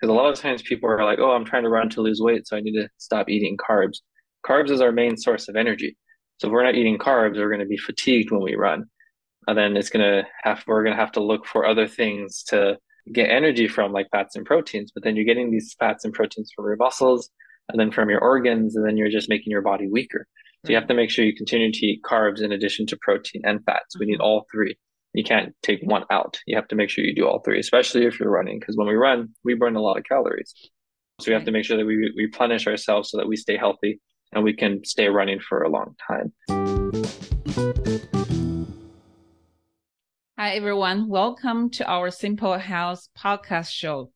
Because a lot of times people are like, oh, I'm trying to run to lose weight, so I need to stop eating carbs. Carbs is our main source of energy. So if we're not eating carbs, we're going to be fatigued when we run. And then it's going to have, we're going to have to look for other things to get energy from, like fats and proteins. But then you're getting these fats and proteins from your muscles and then from your organs, and then you're just making your body weaker. So you have to make sure you continue to eat carbs in addition to protein and fats. We need mm-hmm. all three. You can't take one out. You have to make sure you do all three, especially if you're running, because when we run, we burn a lot of calories. So we have to make sure that we replenish ourselves so that we stay healthy and we can stay running for a long time. Hi, everyone. Welcome to our Simple Health podcast show.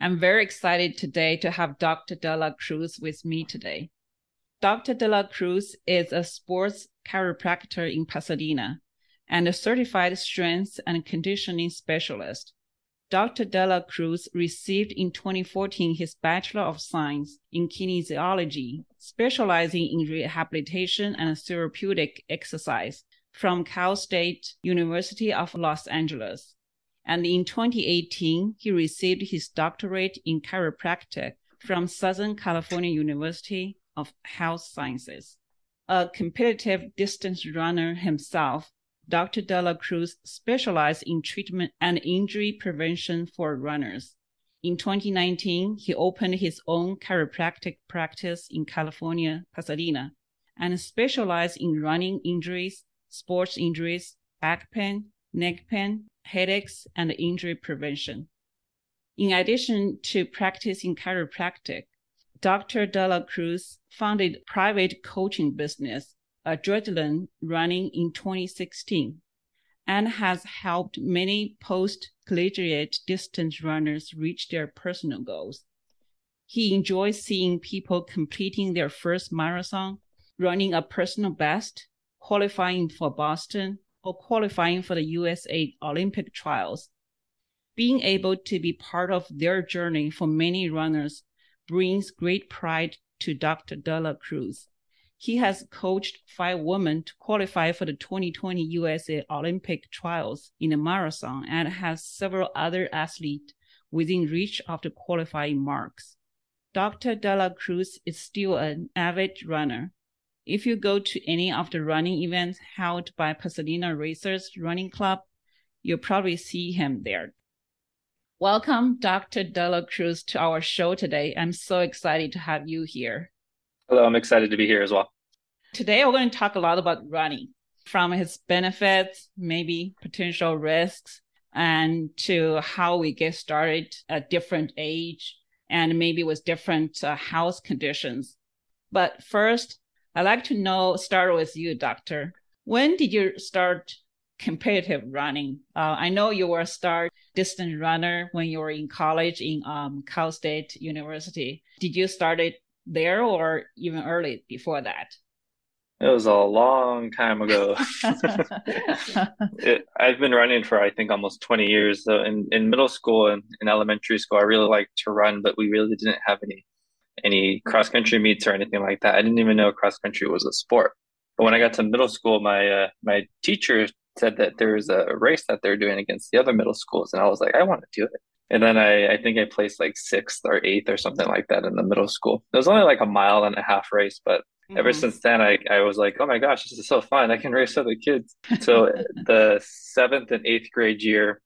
I'm very excited today to have Dr. De La Cruz with me today. Dr. De La Cruz is a sports chiropractor in Pasadena and a certified strength and conditioning specialist. Dr. De La Cruz received in 2014 his Bachelor of Science in Kinesiology, specializing in rehabilitation and therapeutic exercise from Cal State University of Los Angeles. And in 2018, he received his doctorate in chiropractic from Southern California University of Health Sciences. A competitive distance runner himself, Dr. De La Cruz specialized in treatment and injury prevention for runners. In 2019, he opened his own chiropractic practice in California, Pasadena, and specialized in running injuries, sports injuries, back pain, neck pain, headaches, and injury prevention. In addition to practicing chiropractic, Dr. De La Cruz founded private coaching business Adrenaline running in 2016 and has helped many post-collegiate distance runners reach their personal goals. He enjoys seeing people completing their first marathon, running a personal best, qualifying for Boston, or qualifying for the USA Olympic trials. Being able to be part of their journey for many runners brings great pride to Dr. De La Cruz. He has coached five women to qualify for the 2020 USA Olympic trials in the marathon and has several other athletes within reach of the qualifying marks. Dr. De La Cruz is still an avid runner. If you go to any of the running events held by Pasadena Pacers Running Club, you'll probably see him there. Welcome, Dr. De La Cruz, to our show today. I'm so excited to have you here. Hello, I'm excited to be here as well. Today, we're going to talk a lot about running from its benefits, maybe potential risks, and to how we get started at different age and maybe with different uh, health conditions. But first, I'd like to know, start with you, doctor. When did you start competitive running? Uh, I know you were a start distance runner when you were in college in um, Cal State University. Did you start it there or even early before that? It was a long time ago. it, I've been running for I think almost 20 years. So in, in middle school and in elementary school, I really liked to run, but we really didn't have any any cross country meets or anything like that. I didn't even know cross country was a sport. But when I got to middle school, my uh, my teacher said that there was a race that they're doing against the other middle schools, and I was like, I want to do it. And then I, I think I placed like sixth or eighth or something like that in the middle school. It was only like a mile and a half race, but Mm-hmm. Ever since then, I, I was like, oh my gosh, this is so fun. I can race other kids. So the seventh and eighth grade year,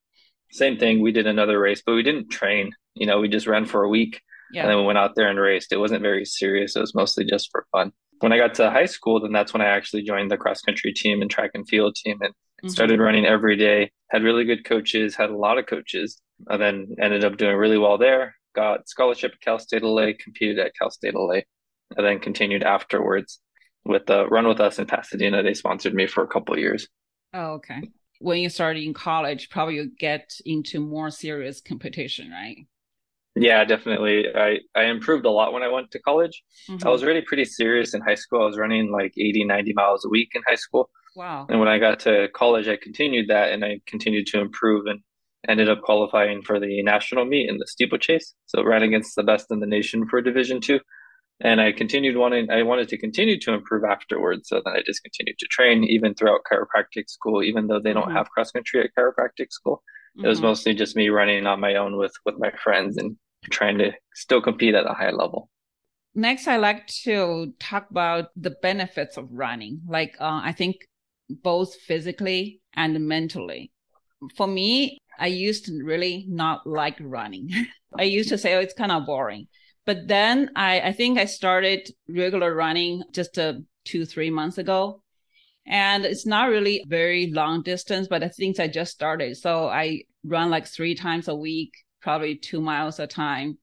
same thing. We did another race, but we didn't train. You know, we just ran for a week yeah. and then we went out there and raced. It wasn't very serious. It was mostly just for fun. When I got to high school, then that's when I actually joined the cross country team and track and field team and mm-hmm. started running every day. Had really good coaches, had a lot of coaches, and then ended up doing really well there. Got scholarship at Cal State LA, competed at Cal State LA and then continued afterwards with the run with us in Pasadena. They sponsored me for a couple years. Oh, okay. When you started in college, probably you get into more serious competition, right? Yeah, definitely. I, I improved a lot when I went to college. Mm-hmm. I was really pretty serious in high school. I was running like 80, 90 miles a week in high school. Wow. And when I got to college, I continued that and I continued to improve and ended up qualifying for the national meet in the steeplechase. So ran against the best in the nation for Division two and I continued wanting I wanted to continue to improve afterwards. So then I just continued to train even throughout chiropractic school, even though they don't mm-hmm. have cross country at chiropractic school. Mm-hmm. It was mm-hmm. mostly just me running on my own with with my friends and trying to still compete at a high level. Next, I like to talk about the benefits of running. Like, uh, I think both physically and mentally. For me, I used to really not like running. I used to say, oh, it's kind of boring. But then I, I think I started regular running just uh, two, three months ago. And it's not really very long distance, but I think I just started. So I run like three times a week, probably two miles a time.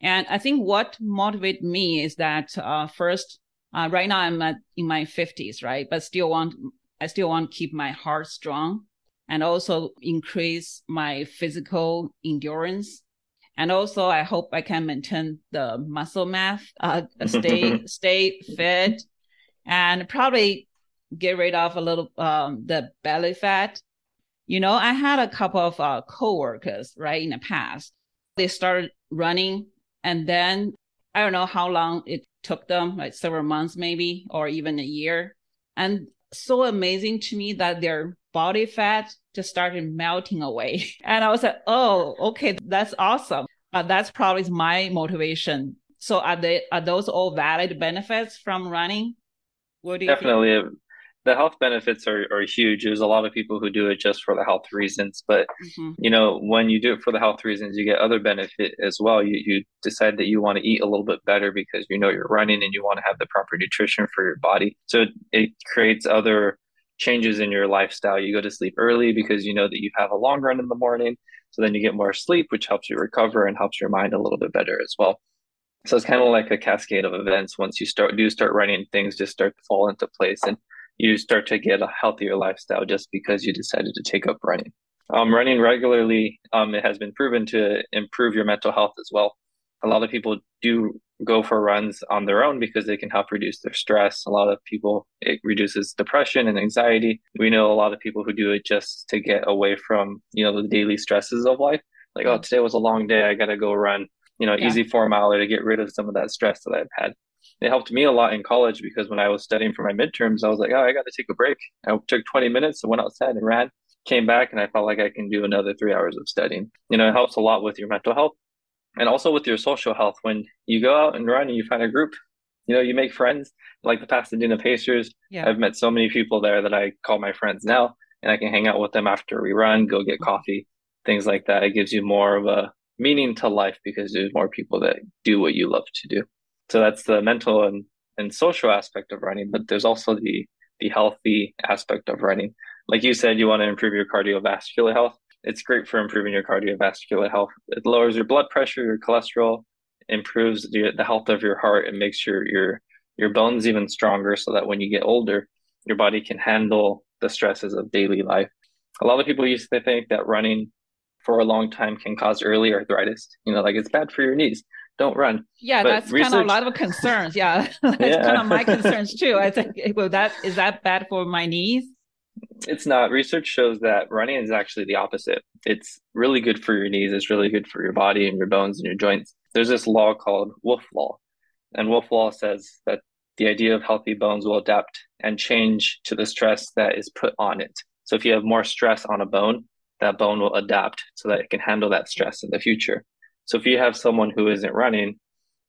And I think what motivated me is that uh, first, uh, right now I'm at, in my 50s, right? But still want, I still want to keep my heart strong and also increase my physical endurance. And also, I hope I can maintain the muscle mass, uh, stay stay fit, and probably get rid of a little um, the belly fat. You know, I had a couple of uh, coworkers right in the past. They started running, and then I don't know how long it took them, like several months maybe, or even a year. And so amazing to me that their body fat just started melting away. And I was like, oh, okay, that's awesome. Uh, that's probably my motivation. So are they are those all valid benefits from running? What do you Definitely. Think? the health benefits are, are huge. There's a lot of people who do it just for the health reasons, but mm-hmm. you know, when you do it for the health reasons, you get other benefit as well. You you decide that you want to eat a little bit better because you know you're running and you want to have the proper nutrition for your body. So it creates other changes in your lifestyle. You go to sleep early because you know that you have a long run in the morning. So then you get more sleep, which helps you recover and helps your mind a little bit better as well. So it's kind of like a cascade of events. Once you start do start running, things just start to fall into place. And you start to get a healthier lifestyle just because you decided to take up running. Um, running regularly, um, it has been proven to improve your mental health as well. A lot of people do go for runs on their own because they can help reduce their stress. A lot of people, it reduces depression and anxiety. We know a lot of people who do it just to get away from, you know, the daily stresses of life. Like, oh, mm. today was a long day. I got to go run, you know, yeah. easy four miler to get rid of some of that stress that I've had it helped me a lot in college because when I was studying for my midterms, I was like, oh, I got to take a break. I took 20 minutes and went outside and ran, came back, and I felt like I can do another three hours of studying. You know, it helps a lot with your mental health and also with your social health. When you go out and run and you find a group, you know, you make friends like the Pasadena Pacers. Yeah. I've met so many people there that I call my friends now, and I can hang out with them after we run, go get mm-hmm. coffee, things like that. It gives you more of a meaning to life because there's more people that do what you love to do. So that's the mental and, and social aspect of running, but there's also the the healthy aspect of running. Like you said, you want to improve your cardiovascular health. It's great for improving your cardiovascular health. It lowers your blood pressure, your cholesterol, improves the, the health of your heart, and makes your your your bones even stronger, so that when you get older, your body can handle the stresses of daily life. A lot of people used to think that running for a long time can cause early arthritis. You know, like it's bad for your knees don't run. Yeah, but that's research... kind of a lot of concerns. Yeah, that's yeah. kind of my concerns too. I think, well, that is that bad for my knees? It's not. Research shows that running is actually the opposite. It's really good for your knees. It's really good for your body and your bones and your joints. There's this law called Wolff Law, and Wolff Law says that the idea of healthy bones will adapt and change to the stress that is put on it. So if you have more stress on a bone, that bone will adapt so that it can handle that stress in the future. So if you have someone who isn't running,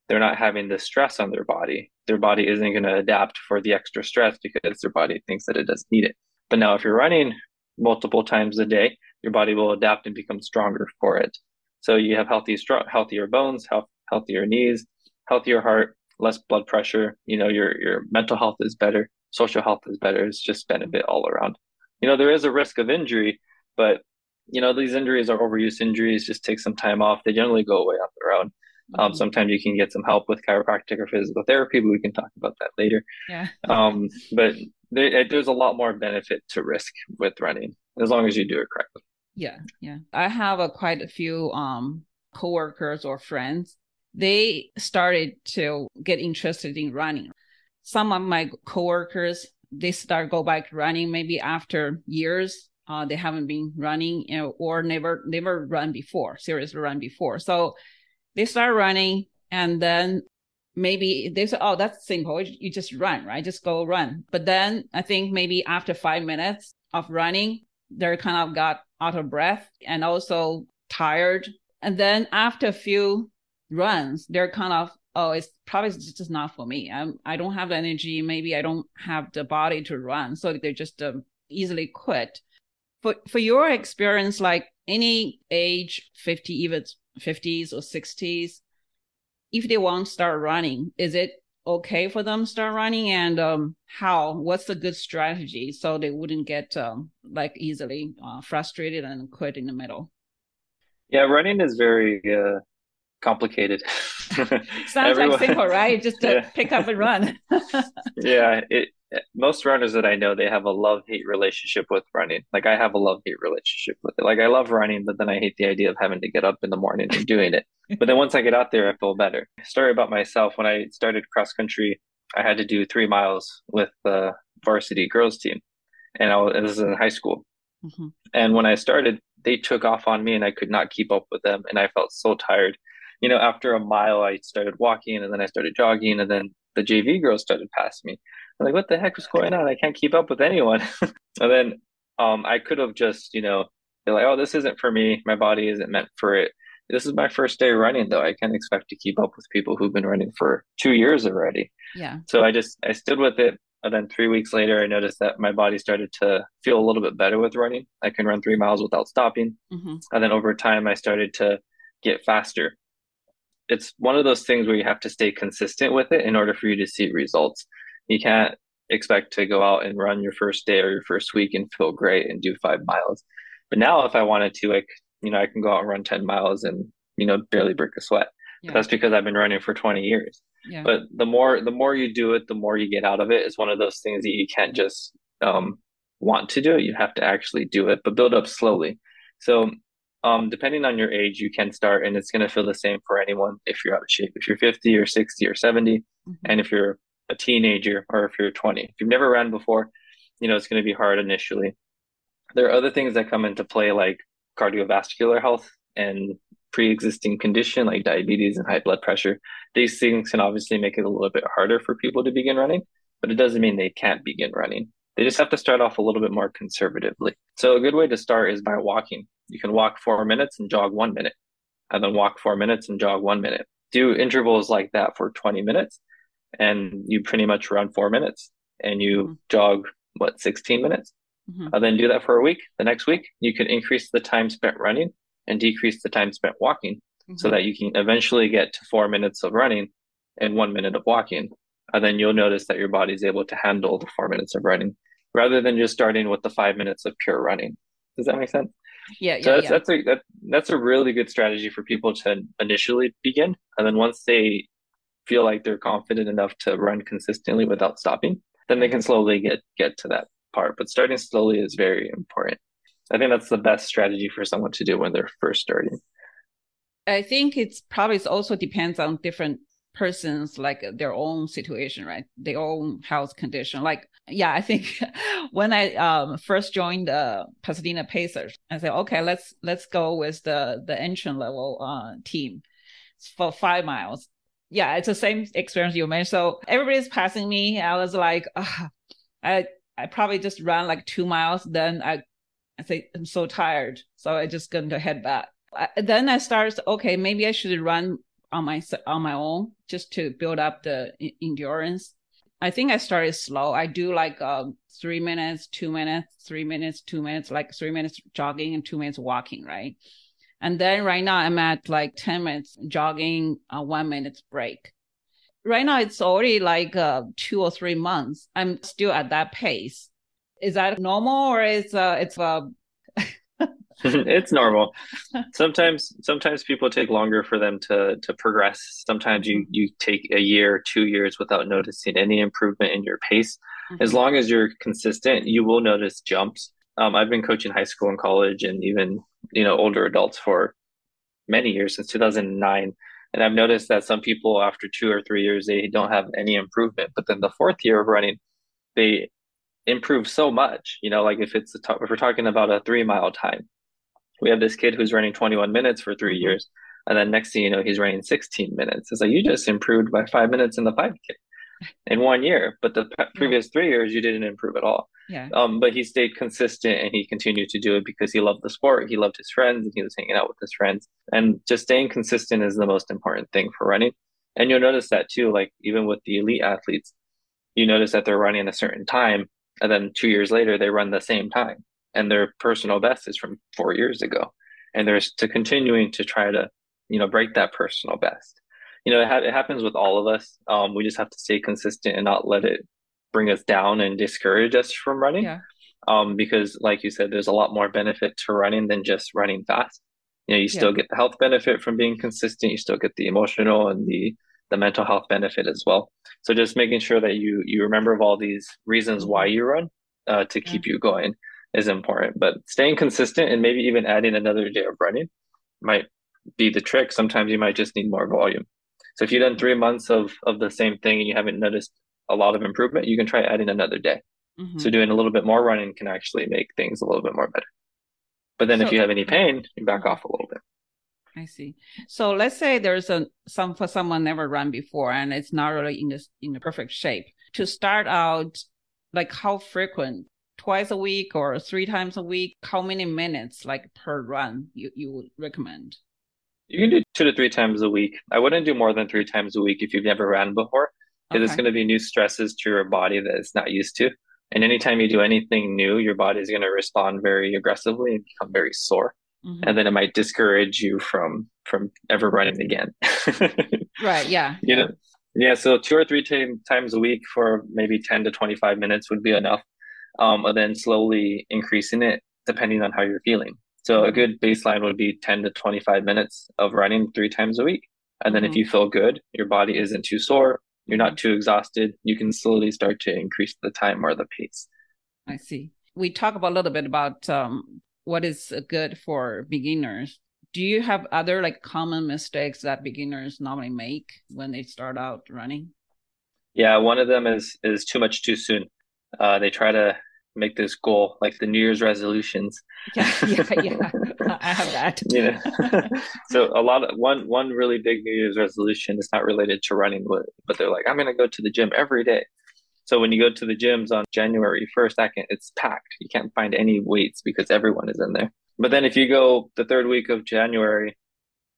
they're not having the stress on their body. Their body isn't going to adapt for the extra stress because their body thinks that it doesn't need it. But now, if you're running multiple times a day, your body will adapt and become stronger for it. So you have healthy, strong, healthier bones, health, healthier knees, healthier heart, less blood pressure. You know, your your mental health is better, social health is better. It's just benefit all around. You know, there is a risk of injury, but you know, these injuries are overuse injuries. Just take some time off. They generally go away on their own. Um, mm-hmm. sometimes you can get some help with chiropractic or physical therapy, but we can talk about that later. Yeah. Um, but there, there's a lot more benefit to risk with running as long as you do it correctly. Yeah, yeah. I have a, quite a few um coworkers or friends. They started to get interested in running. Some of my coworkers they start go back running maybe after years uh, they haven't been running you know, or never never run before, seriously run before. So they start running and then maybe they say, oh, that's simple. You just run, right? Just go run. But then I think maybe after five minutes of running, they're kind of got out of breath and also tired. And then after a few runs, they're kind of oh, it's probably just not for me. I'm I don't have the energy. Maybe I don't have the body to run, so they just um, easily quit. For for your experience, like any age, fifty, even fifties or sixties, if they want to start running, is it okay for them to start running and um, how what's the good strategy so they wouldn't get um, like easily uh, frustrated and quit in the middle yeah running is very uh, complicated. Sounds Everyone, like simple, right? Just to yeah. pick up and run. yeah, it, most runners that I know, they have a love hate relationship with running. Like I have a love hate relationship with it. Like I love running, but then I hate the idea of having to get up in the morning and doing it. but then once I get out there, I feel better. Story about myself: when I started cross country, I had to do three miles with the varsity girls team, and I was, this is in high school. Mm-hmm. And when I started, they took off on me, and I could not keep up with them, and I felt so tired you know, after a mile, I started walking and then I started jogging and then the JV girls started passing me. I'm like, what the heck was going on? I can't keep up with anyone. and then um, I could have just, you know, be like, oh, this isn't for me. My body isn't meant for it. This is my first day running, though. I can't expect to keep up with people who've been running for two years already. Yeah. So I just, I stood with it. And then three weeks later, I noticed that my body started to feel a little bit better with running. I can run three miles without stopping. Mm-hmm. And then over time, I started to get faster it's one of those things where you have to stay consistent with it in order for you to see results. You can't expect to go out and run your first day or your first week and feel great and do five miles. But now, if I wanted to, like, you know, I can go out and run 10 miles and, you know, barely break a sweat. Yeah. That's because I've been running for 20 years. Yeah. But the more, the more you do it, the more you get out of it. It's one of those things that you can't just um, want to do it. You have to actually do it, but build up slowly. So um, depending on your age, you can start, and it's going to feel the same for anyone if you're out of shape. If you're 50 or 60 or 70, mm-hmm. and if you're a teenager or if you're 20, if you've never ran before, you know it's going to be hard initially. There are other things that come into play, like cardiovascular health and pre-existing condition like diabetes and high blood pressure. These things can obviously make it a little bit harder for people to begin running, but it doesn't mean they can't begin running. They just have to start off a little bit more conservatively. So a good way to start is by walking. You can walk four minutes and jog one minute, and then walk four minutes and jog one minute. Do intervals like that for 20 minutes, and you pretty much run four minutes and you mm-hmm. jog, what, 16 minutes? Mm-hmm. And then do that for a week. The next week, you can increase the time spent running and decrease the time spent walking mm-hmm. so that you can eventually get to four minutes of running and one minute of walking and then you'll notice that your body is able to handle the four minutes of running rather than just starting with the five minutes of pure running. Does that make sense? Yeah, so yeah, that's, yeah. that's a that, that's a really good strategy for people to initially begin, and then once they feel like they're confident enough to run consistently without stopping, then they can slowly get get to that part. But starting slowly is very important. I think that's the best strategy for someone to do when they're first starting. I think it's probably also depends on different person's like their own situation, right? Their own health condition. Like, yeah, I think when I um, first joined the Pasadena Pacers, I said, okay, let's let's go with the the entrance level uh, team for five miles. Yeah, it's the same experience you mentioned. So everybody's passing me. I was like, I I probably just ran like two miles. Then I I say I'm so tired, so I just going to head back. I, then I started. Okay, maybe I should run on my on my own just to build up the endurance. I think I started slow. I do like um, three minutes, two minutes, three minutes, two minutes, like three minutes jogging and two minutes walking, right? And then right now I'm at like 10 minutes jogging, uh, one minute break. Right now it's already like uh, two or three months. I'm still at that pace. Is that normal or is uh, it's uh, it's normal. Sometimes sometimes people take longer for them to to progress. Sometimes you mm-hmm. you take a year, two years without noticing any improvement in your pace. Mm-hmm. As long as you're consistent, you will notice jumps. Um, I've been coaching high school and college and even you know older adults for many years since 2009 and i've noticed that some people after two or three years they don't have any improvement but then the fourth year of running they improve so much you know like if it's a top if we're talking about a three mile time we have this kid who's running 21 minutes for three mm-hmm. years. And then next thing you know, he's running 16 minutes. It's like you just improved by five minutes in the 5K. in one year, but the previous three years you didn't improve at all. Yeah. Um, but he stayed consistent and he continued to do it because he loved the sport. He loved his friends and he was hanging out with his friends. And just staying consistent is the most important thing for running. And you'll notice that too, like even with the elite athletes, you notice that they're running a certain time and then two years later they run the same time and their personal best is from four years ago. And there's to continuing to try to, you know, break that personal best. You know, it, ha- it happens with all of us. Um, we just have to stay consistent and not let it bring us down and discourage us from running. Yeah. Um, because like you said, there's a lot more benefit to running than just running fast. You know, you still Yeah. get the health benefit from being consistent. You still get the emotional and the the mental health benefit as well. So just making sure that you you remember of all these reasons why you run uh, to keep you going is important. But staying consistent and maybe even adding another day of running might be the trick. Sometimes you might just need more volume. So if you've done three months of of the same thing and you haven't noticed a lot of improvement, you can try adding another day. Mhm. So doing a little bit more running can actually make things a little bit more better. But then if you have any pain, you back off a little bit. I see. So let's say there's a some for someone never run before and it's not really in this in the perfect shape. To start out, like how frequent? Twice a week or three times a week? How many minutes like per run you, you would recommend? You can do two to three times a week. I wouldn't do more than three times a week if you've never ran before, because it's going to be new stresses to your body that it's not used to. And anytime you do anything new, your body is going to respond very aggressively and become very sore. Mhm. And then it might discourage you from from ever running again. Right. Yeah. you know yeah so two or three time, times a week for maybe 10 to 25 minutes would be enough um and then slowly increasing it depending on how you're feeling so a Mhm. good baseline would be 10 to 25 minutes of running three times a week and then if Mhm. you feel good your body isn't too sore you're not too exhausted you can slowly start to increase the time or the pace I see. We talk about a little bit about um, what is good for beginners. Do you have other like common mistakes that beginners normally make when they start out running? yeah one of them is is too much too soon uh they try to make this goal like the new year's resolutions Yeah, yeah, yeah. I have that. you know so a lot of one one really big new year's resolution is not related to running but, but they're like i'm going to go to the gym every day so when you go to the gyms on january 1st second it's packed. You can't find any weights because everyone is in there. But then if you go the third week of january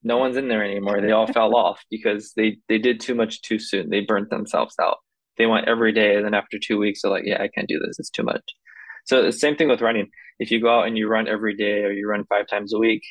no one's in there anymore. They all fell off because they they did too much too soon. They burnt themselves out. They went every day and then after two weeks they're like yeah i can't do this. It's too much. So the same thing with running. If you go out and you run every day or you run five times a week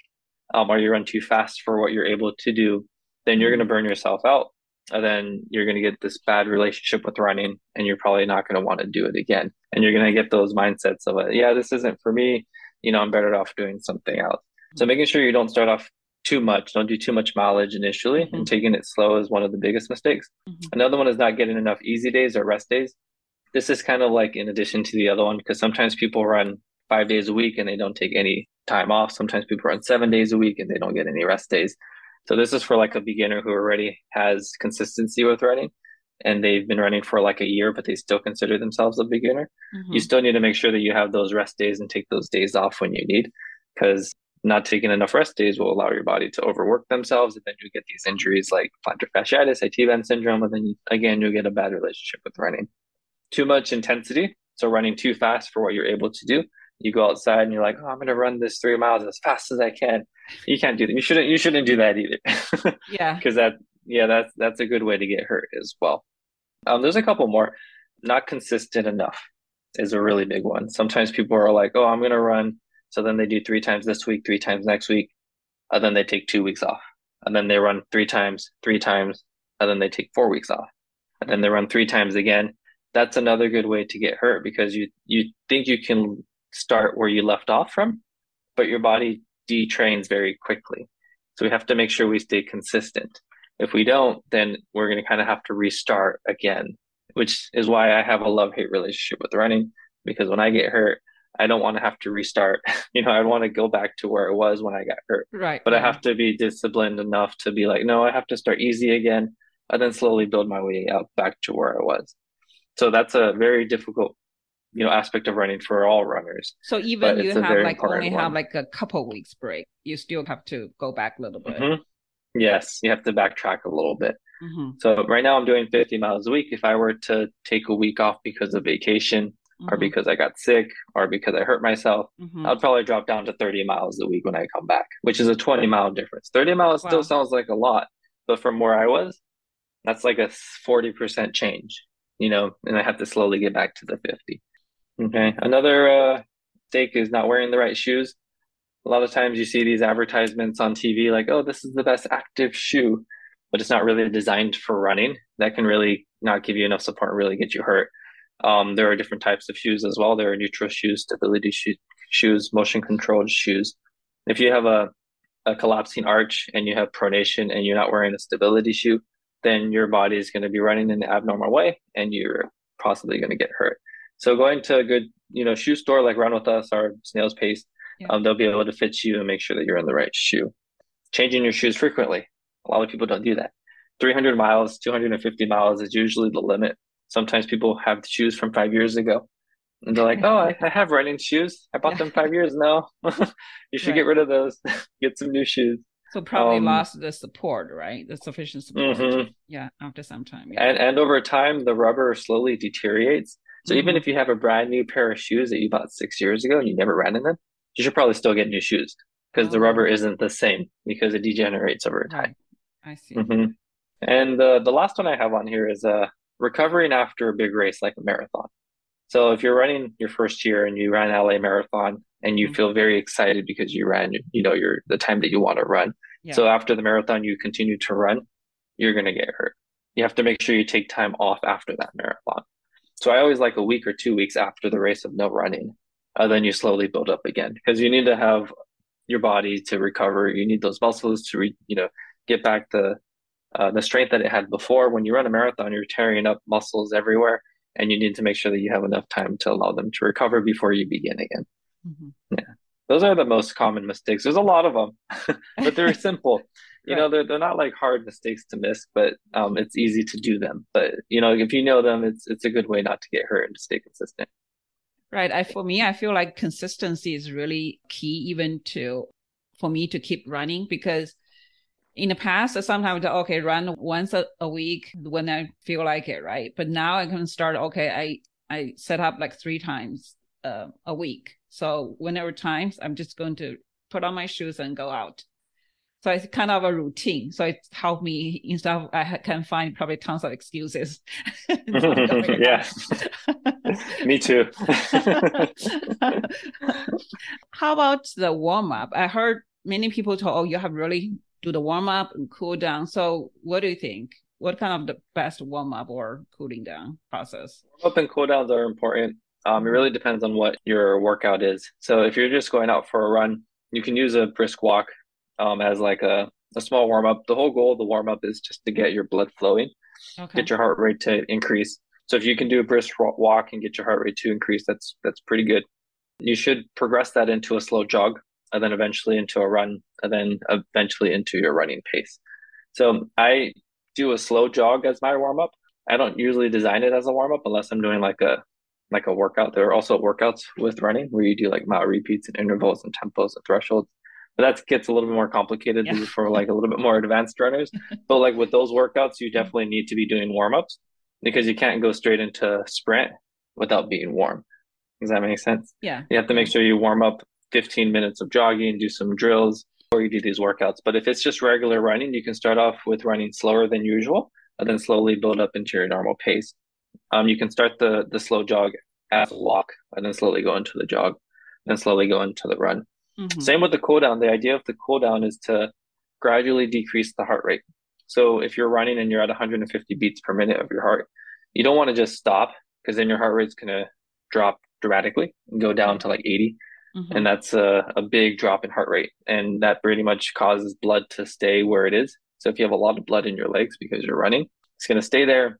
um, or you run too fast for what you're able to do then you're going to burn yourself out and then you're going to get this bad relationship with running and you're probably not going to want to do it again. And you're going to get those mindsets of uh, yeah this isn't for me. You know i'm better off doing something else. So mm-hmm. making sure you don't start off too much don't do too much mileage initially and mm-hmm. taking it slow is one of the biggest mistakes. Mhm. another one is not getting enough easy days or rest days. This is kind of like in addition to the other one because sometimes people run five days a week and they don't take any time off. Sometimes people run seven days a week and they don't get any rest days so this is for like a beginner who already has consistency with running and they've been running for like a year but they still consider themselves a beginner you Mhm. still need to make sure that you have those rest days and take those days off when you need because not taking enough rest days will allow your body to overwork themselves and then you get these injuries like plantar fasciitis IT band syndrome and then you, again you'll get a bad relationship with running too much intensity so running too fast for what you're able to do you go outside and you're like oh i'm going to run this three miles as fast as i can. You can't do that. You shouldn't you shouldn't do that either. Yeah. because that yeah that's that's a good way to get hurt as well. Um there's a couple more. Not consistent enough is a really big one. Sometimes people are like oh i'm gonna run so then they do three times this week three times next week and then they take two weeks off. And then they run three times three times and then they take four weeks off. And then they run three times again. That's another good way to get hurt because you you think you can start where you left off from but your body detrains very quickly so we have to make sure we stay consistent if we don't, then we're going to kind of have to restart again, which is why I have a love hate relationship with running because when I get hurt, I don't want to have to restart. You know, I want to go back to where it was when I got hurt, Right. but I have to be disciplined enough to be like, no, I have to start easy again and then slowly build my way out back to where I was. So that's a very difficult, you know, aspect of running for all runners. So even but you have like only have like a couple weeks break, you still have to go back a little bit. Mhm. Yes, you have to backtrack a little bit. Mm-hmm. So right now I'm doing 50 miles a week. If I were to take a week off because of vacation mm-hmm. or because I got sick or because I hurt myself, mm-hmm. I'd probably drop down to 30 miles a week when I come back, which is a 20 mile difference. 30 miles wow. still sounds like a lot, but from where I was, that's like a 40% change, you know, and I have to slowly get back to the 50. Okay. Another uh, mistake is not wearing the right shoes. A lot of times you see these advertisements on TV like, oh, this is the best active shoe but it's not really designed for running. That can really not give you enough support and really get you hurt. Um, there are different types of shoes as well. There are neutral shoes, stability shoes, motion controlled shoes. If you have a, a collapsing arch and you have pronation and you're not wearing a stability shoe, then your body is going to be running in an abnormal way and you're possibly going to get hurt. So going to a good, you know, shoe store like Run With Us or Snail's Pace, yeah. um, they'll be able to fit you and make sure that you're in the right shoe. Changing your shoes frequently. A lot of people don't do that. 300 miles, 250 miles is usually the limit. Sometimes people have shoes from five years ago. And they're like, oh, I, I have running shoes. I bought yeah. them five years now. you should right. get rid of those. get some new shoes. So probably um, lost the support, right? The sufficient support. Mm-hmm. Yeah, after some time. Yeah. And and over time, the rubber slowly deteriorates. So mm-hmm. even if you have a brand new pair of shoes that you bought six years ago and you never ran in them, you should probably still get new shoes because oh. the rubber isn't the same because it degenerates over time. I see. Mm-hmm. And the the last one I have on here is uh, recovering after a big race like a marathon. So if you're running your first year and you ran LA Marathon and you mm-hmm. feel very excited because you ran, you know, your the time that you want to run. Yeah. So after the marathon, you continue to run, you're gonna get hurt. You have to make sure you take time off after that marathon. So I always like a week or two weeks after the race of no running. Uh, then you slowly build up again because you need to have your body to recover. You need those muscles to, re, you know, get back the uh, the strength that it had before. When you run a marathon, you're tearing up muscles everywhere, and you need to make sure that you have enough time to allow them to recover before you begin again. Mm-hmm. Yeah, those are the most common mistakes. There's a lot of them, but they're simple. You right. know, they're they're not like hard mistakes to miss, but um, it's easy to do them. But you know, if you know them, it's it's a good way not to get hurt and to stay consistent. Right. I for me, I feel like consistency is really key, even to for me to keep running because in the past, sometimes okay, run once a, a, week when I feel like it, right? But now I can start. Okay, I I set up like three times uh, a week. So whenever times, I'm just going to put on my shoes and go out. So it's kind of a routine. So it helped me instead of I can find probably tons of excuses. yeah, me too. How about the warm up? I heard many people talk, oh, you have really do the warm up and cool down. So, what do you think? What kind of the best warm up or cooling down process? Warm up and cool downs are important. Um, it really depends on what your workout is. So, if you're just going out for a run, you can use a brisk walk um, as like a, a small warm up. The whole goal of the warm up is just to get your blood flowing, okay. get your heart rate to increase. So, if you can do a brisk walk and get your heart rate to increase, that's that's pretty good. You should progress that into a slow jog and then eventually into a run, and then eventually into your running pace. So I do a slow jog as my warm up. I don't usually design it as a warm up unless I'm doing like a like a workout. There are also workouts with running where you do like mile repeats and intervals and tempos and thresholds. That gets a little bit more complicated yeah. for like a little bit more advanced runners. but like with those workouts, you definitely need to be doing warm ups because you can't go straight into sprint without being warm. Does that make sense? Yeah. You have to make sure you warm up 15 minutes of jogging, do some drills, or you do these workouts. But if it's just regular running, you can start off with running slower than usual and then slowly build up into your normal pace. Um, you can start the the slow jog as a walk and then slowly go into the jog, and slowly go into the run. Mm-hmm. Same with the cool down. The idea of the cool down is to gradually decrease the heart rate. So if you're running and you're at 150 beats per minute of your heart, you don't want to just stop because then your heart rate's going to drop dramatically and go down to like 80. Mm-hmm. And that's a, a big drop in heart rate. And that pretty much causes blood to stay where it is. So if you have a lot of blood in your legs because you're running, it's going to stay there.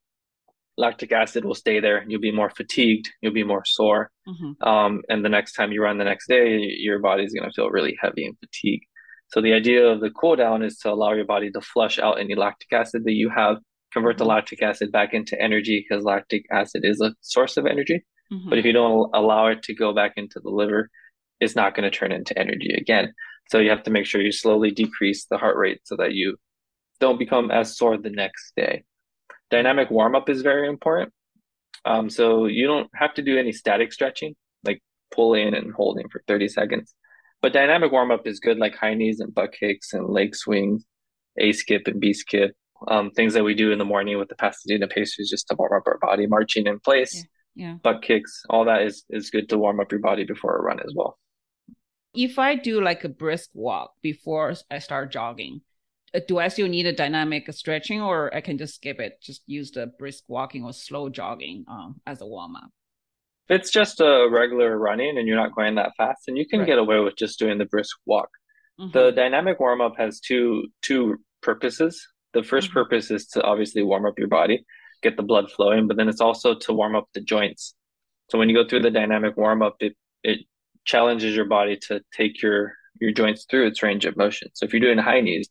Lactic acid will stay there. You'll be more fatigued. You'll be more sore. Mm-hmm. Um, and the next time you run the next day, your body's going to feel really heavy and fatigued. So the idea of the cool down is to allow your body to flush out any lactic acid that you have, convert the mm-hmm. lactic acid back into energy because lactic acid is a source of energy. Mm-hmm. But if you don't allow it to go back into the liver, it's not going to turn into energy again. So you have to make sure you slowly decrease the heart rate so that you don't become as sore the next day. Dynamic warm up is very important. Um, so you don't have to do any static stretching, like pulling and holding for 30 seconds. But dynamic warm up is good, like high knees and butt kicks and leg swings, A skip and B skip. Um, things that we do in the morning with the Pasadena Pacers just to warm up our body, marching in place, yeah, yeah. butt kicks, all that is is good to warm up your body before a run as well. If I do like a brisk walk before I start jogging, do I still need a dynamic stretching or I can just skip it, just use the brisk walking or slow jogging um, as a warm up? If it's just a regular running and you're not going that fast, then you can right. get away with just doing the brisk walk. Mm-hmm. The dynamic warm up has two two purposes. The 1st mm-hmm. purpose is to obviously warm up your body, get the blood flowing, but then it's also to warm up the joints. So when you go through the dynamic warm up, it it challenges your body to take your your joints through its range of motion. So if you're doing high knees,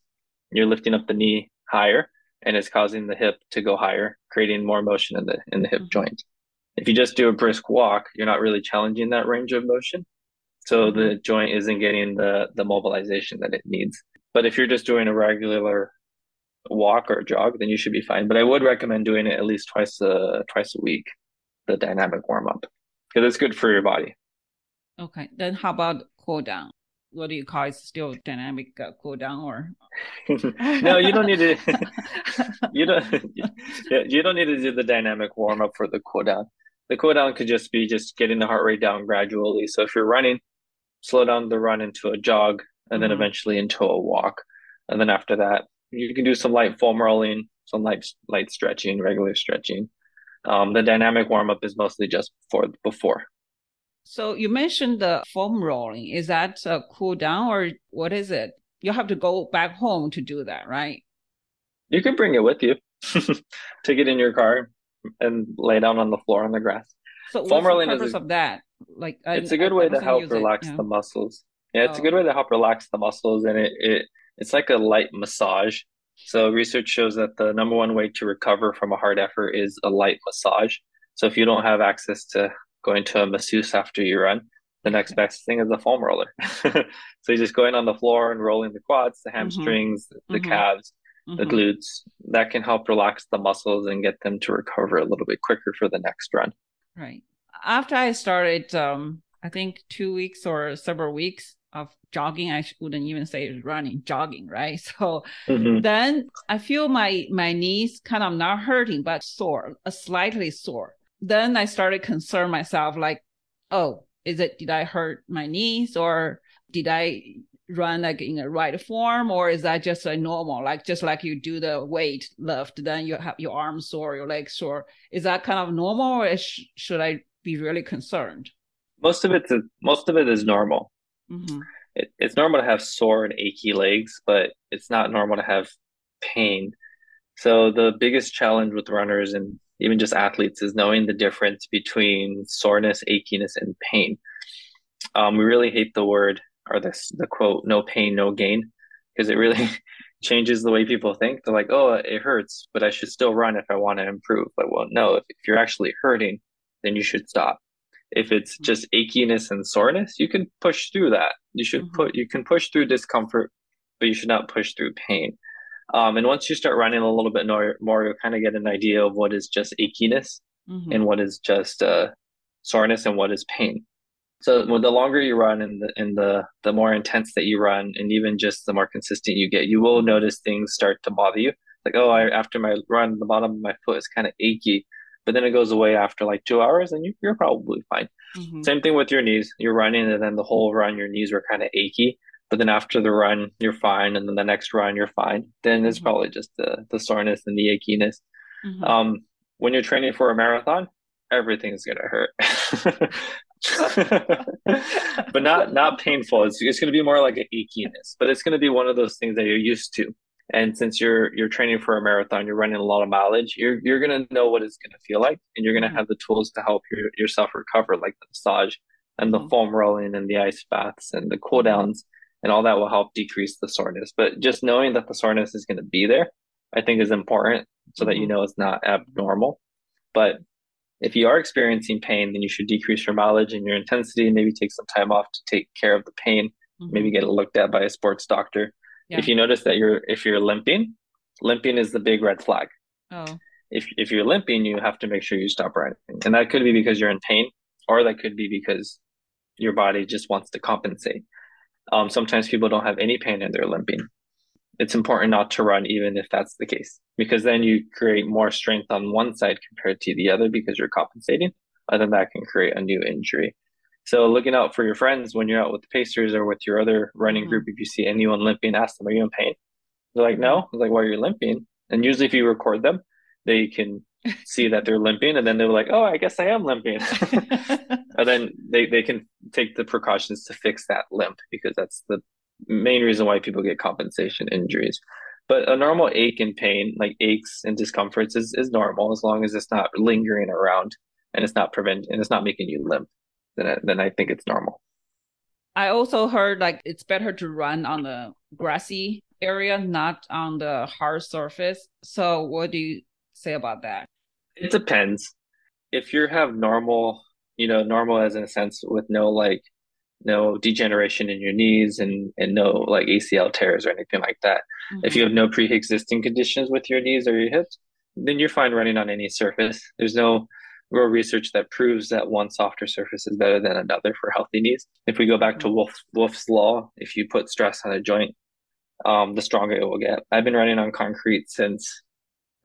you're lifting up the knee higher and it's causing the hip to go higher, creating more motion in the in the hip mm-hmm. joint. If you just do a brisk walk, you're not really challenging that range of motion. So mm-hmm. the joint isn't getting the the mobilization that it needs. But if you're just doing a regular walk or jog, then you should be fine. But I would recommend doing it at least twice a twice a week, the dynamic warm up, because it's good for your body. Okay, then how about cool down? What do you call it? Still dynamic uh, cool down or? no, you don't need to. you don't. You don't need to do the dynamic warm up for the cool down. The cool down could just be just getting the heart rate down gradually. So if you're running, slow down the run into a jog, and then mm-hmm. eventually into a walk, and then after that, you can do some light foam rolling, some light light stretching, regular stretching. Um, the dynamic warm up is mostly just for before. So you mentioned the foam rolling. Is that uh, a cool down or what is it? You have to go back home to do that, right? You can bring it with you. Take it in your car and lay down on the floor on the grass. So foam rolling the purpose is a, of that? Like uh, it's I, a good I, way to help relax it, yeah. the muscles. Yeah, it's oh. a good way to help relax the muscles, and it, it it's like a light massage. So research shows that the number one way to recover from a hard effort is a light massage. So if you don't have access to going to a masseuse after you run. The next best thing is a foam roller. so you're just going on the floor and rolling the quads, the mm-hmm. hamstrings, mm-hmm. the mm-hmm. calves, mm-hmm. the glutes. That can help relax the muscles and get them to recover a little bit quicker for the next run. Right. After I started, um, I think two weeks or several weeks of jogging, I wouldn't even say running, jogging, right? So mm-hmm. then I feel my my knees kind of not hurting, but sore, slightly sore then I started concern myself like, oh, is it did I hurt my knees or did I run like in a right form or is that just a normal? Like just like you do the weight lift then you have your arms sore your legs sore. Is that kind of normal or sh- should i be really concerned? Most of it is most of it is normal. Mm-hmm. it, it's normal to have sore and achy legs but it's not normal to have pain. So the biggest challenge with runners and even just athletes, is knowing the difference between soreness, achiness, and pain. Um, we really hate the word or this the quote "no pain, no gain" because it really changes the way people think. They're like, "Oh, it hurts, but I should still run if I want to improve." But well, no, if, if you're actually hurting, then you should stop. If it's mm-hmm. just achiness and soreness, you can push through that. You should mm-hmm. put you can push through discomfort, but you should not push through pain. Um, and once you start running a little bit more, more you'll kind of get an idea of what is just achiness mm-hmm. and what is just uh, soreness and what is pain. So well, the longer you run and the and the the more intense that you run, and even just the more consistent you get, you will notice things start to bother you. Like, oh, I, after my run, the bottom of my foot is kind of achy, but then it goes away after like two hours, and you, you're probably fine. Mm-hmm. Same thing with your knees. You're running, and then the whole run, your knees were kind of achy, but then after the run you're fine and then the next run you're fine then it's mm-hmm. probably just the the soreness and the achiness mm-hmm. um when you're training for a marathon everything's gonna hurt but not not painful it's, it's gonna be more like an achiness but it's gonna be one of those things that you're used to and since you're you're training for a marathon you're running a lot of mileage you're you're gonna know what it's gonna feel like and you're gonna mm-hmm. have the tools to help your, yourself recover like the massage and the mm-hmm. foam rolling and the ice baths and the cool downs and all that will help decrease the soreness. But just knowing that the soreness is going to be there, I think is important so that you mm-hmm. know it's not abnormal. But if you are experiencing pain, then you should decrease your mileage and your intensity, and maybe take some time off to take care of the pain, mm-hmm. maybe get it looked at by a sports doctor. Yeah. If you notice that you're if you're limping, limping is the big red flag. Oh. If if you're limping, you have to make sure you stop running. And that could be because you're in pain, or that could be because your body just wants to compensate. Um, sometimes people don't have any pain and they're limping. It's important not to run even if that's the case, because then you create more strength on one side compared to the other because you're compensating. And then that can create a new injury. So looking out for your friends when you're out with the Pacers or with your other running mm-hmm. group, if you see anyone limping, ask them, "Are you in pain?" They're like, "No." I'm like, "Why are you limping?" And usually, if you record them, they can see that they're limping, and then they're like, "Oh, I guess I am limping," and then they they can take the precautions to fix that limp because that's the main reason why people get compensation injuries. But a normal ache and pain, like aches and discomforts, is, is normal as long as it's not lingering around and it's not prevent and it's not making you limp. Then I, then I think it's normal. I also heard like it's better to run on the grassy area, not on the hard surface. So what do you say about that? It depends. If you have normal, you know, normal as in a sense with no like no degeneration in your knees and and no like ACL tears or anything like that. Mm-hmm. If you have no pre-existing conditions with your knees or your hips, then you're fine running on any surface. There's no real research that proves that one softer surface is better than another for healthy knees. If we go back to. Wolf, Wolff's law, if you put stress on a joint, um, the stronger it will get. I've been running on concrete since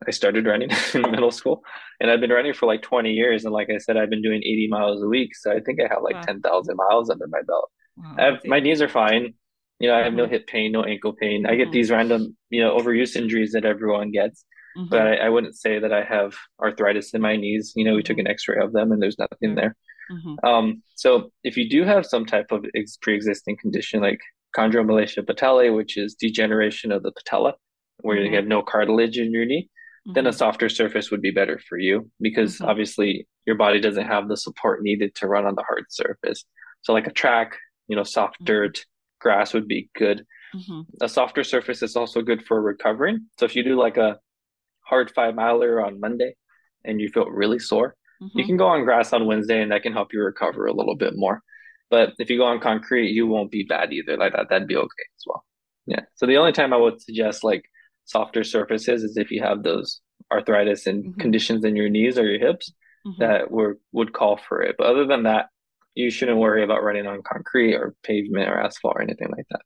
I started running in middle school, and I've been running for like 20 years. And like I said, I've been doing 80 miles a week, so I think I have like wow. 10,000 miles under my belt. Wow, have, my knees are fine. You know, I have mm-hmm. no hip pain, no ankle pain. I get mm-hmm. these random, you know, overuse injuries that everyone gets. Mm-hmm. But I, I, wouldn't say that I have arthritis in my knees. You know, we took mm-hmm. an X-ray of them, and there's nothing there. Mm-hmm. Um, so if you do have some type of ex- pre-existing condition like chondromalacia patellae, which is degeneration of the patella, where you have no cartilage in your knee, then a mm-hmm. softer surface would be better for you because mm-hmm. obviously your body doesn't have the support needed to run on the hard surface. So like a track, you know, soft mm-hmm. dirt, grass would be good. Mm-hmm. A softer surface is also good for recovering. So if you do like a hard five miler on Monday and you feel really sore, mm-hmm. you can go on grass on Wednesday and that can help you recover a little bit more. But if you go on concrete, you won't be bad either. Like that, that'd be okay as well. Yeah. So the only time I would suggest like softer surfaces is if you have those arthritis and mm-hmm. conditions in your knees or your hips mm-hmm. that were would call for it. But other than that, you shouldn't worry about running on concrete or pavement or asphalt or anything like that.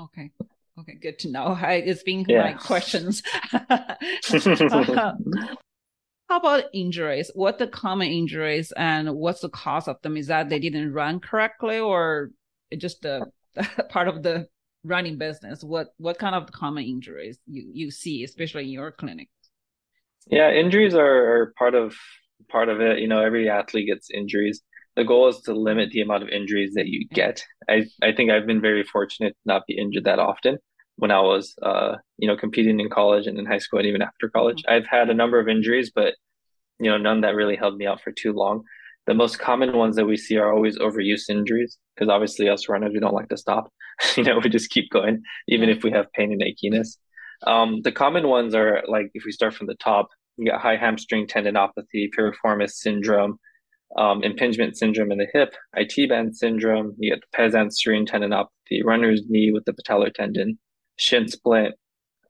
Okay. Okay, good to know. I, it's been yeah. my questions. how about injuries? What the common injuries and what's the cause of them? Is that they didn't run correctly or just the part of the running business? What what kind of common injuries you you see, especially in your clinic? Yeah, injuries are, are part of part of it. You know, every athlete gets injuries. The goal is to limit the amount of injuries that you get. I, I think I've been very fortunate to not be injured that often when I was, uh, you know, competing in college and in high school and even after college. Mm-hmm. I've had a number of injuries, but you know, none that really held me out for too long. The most common ones that we see are always overuse injuries because obviously us runners we don't like to stop. you know, we just keep going even if we have pain and achiness. Um, the common ones are like if we start from the top, you got high hamstring tendinopathy, piriformis syndrome, um, impingement syndrome in the hip, IT band syndrome. You get the pes anserine tendinopathy, runner's knee with the patellar tendon, shin splint,